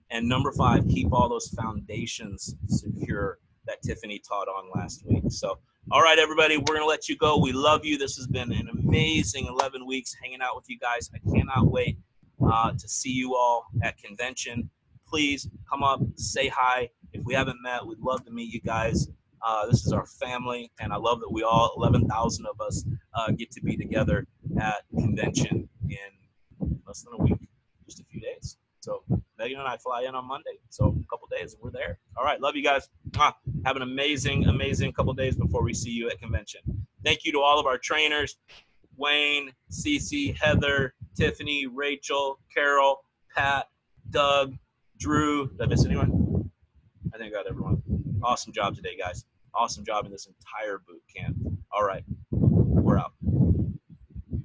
And number five, keep all those foundations secure that Tiffany taught on last week. So, all right, everybody, we're gonna let you go. We love you. This has been an amazing 11 weeks hanging out with you guys. I cannot wait uh, to see you all at convention. Please come up, say hi if we haven't met, we'd love to meet you guys. Uh, this is our family, and I love that we all, 11,000 of us, uh, get to be together at convention in less than a week, just a few days. So Megan and I fly in on Monday, so a couple days, we're there. All right, love you guys. Have an amazing, amazing couple days before we see you at convention. Thank you to all of our trainers, Wayne, Cece, Heather, Tiffany, Rachel, Carol, Pat, Doug, Drew. Did I miss anyone? I think I got everyone. Awesome job today, guys. Awesome job in this entire boot camp. All right.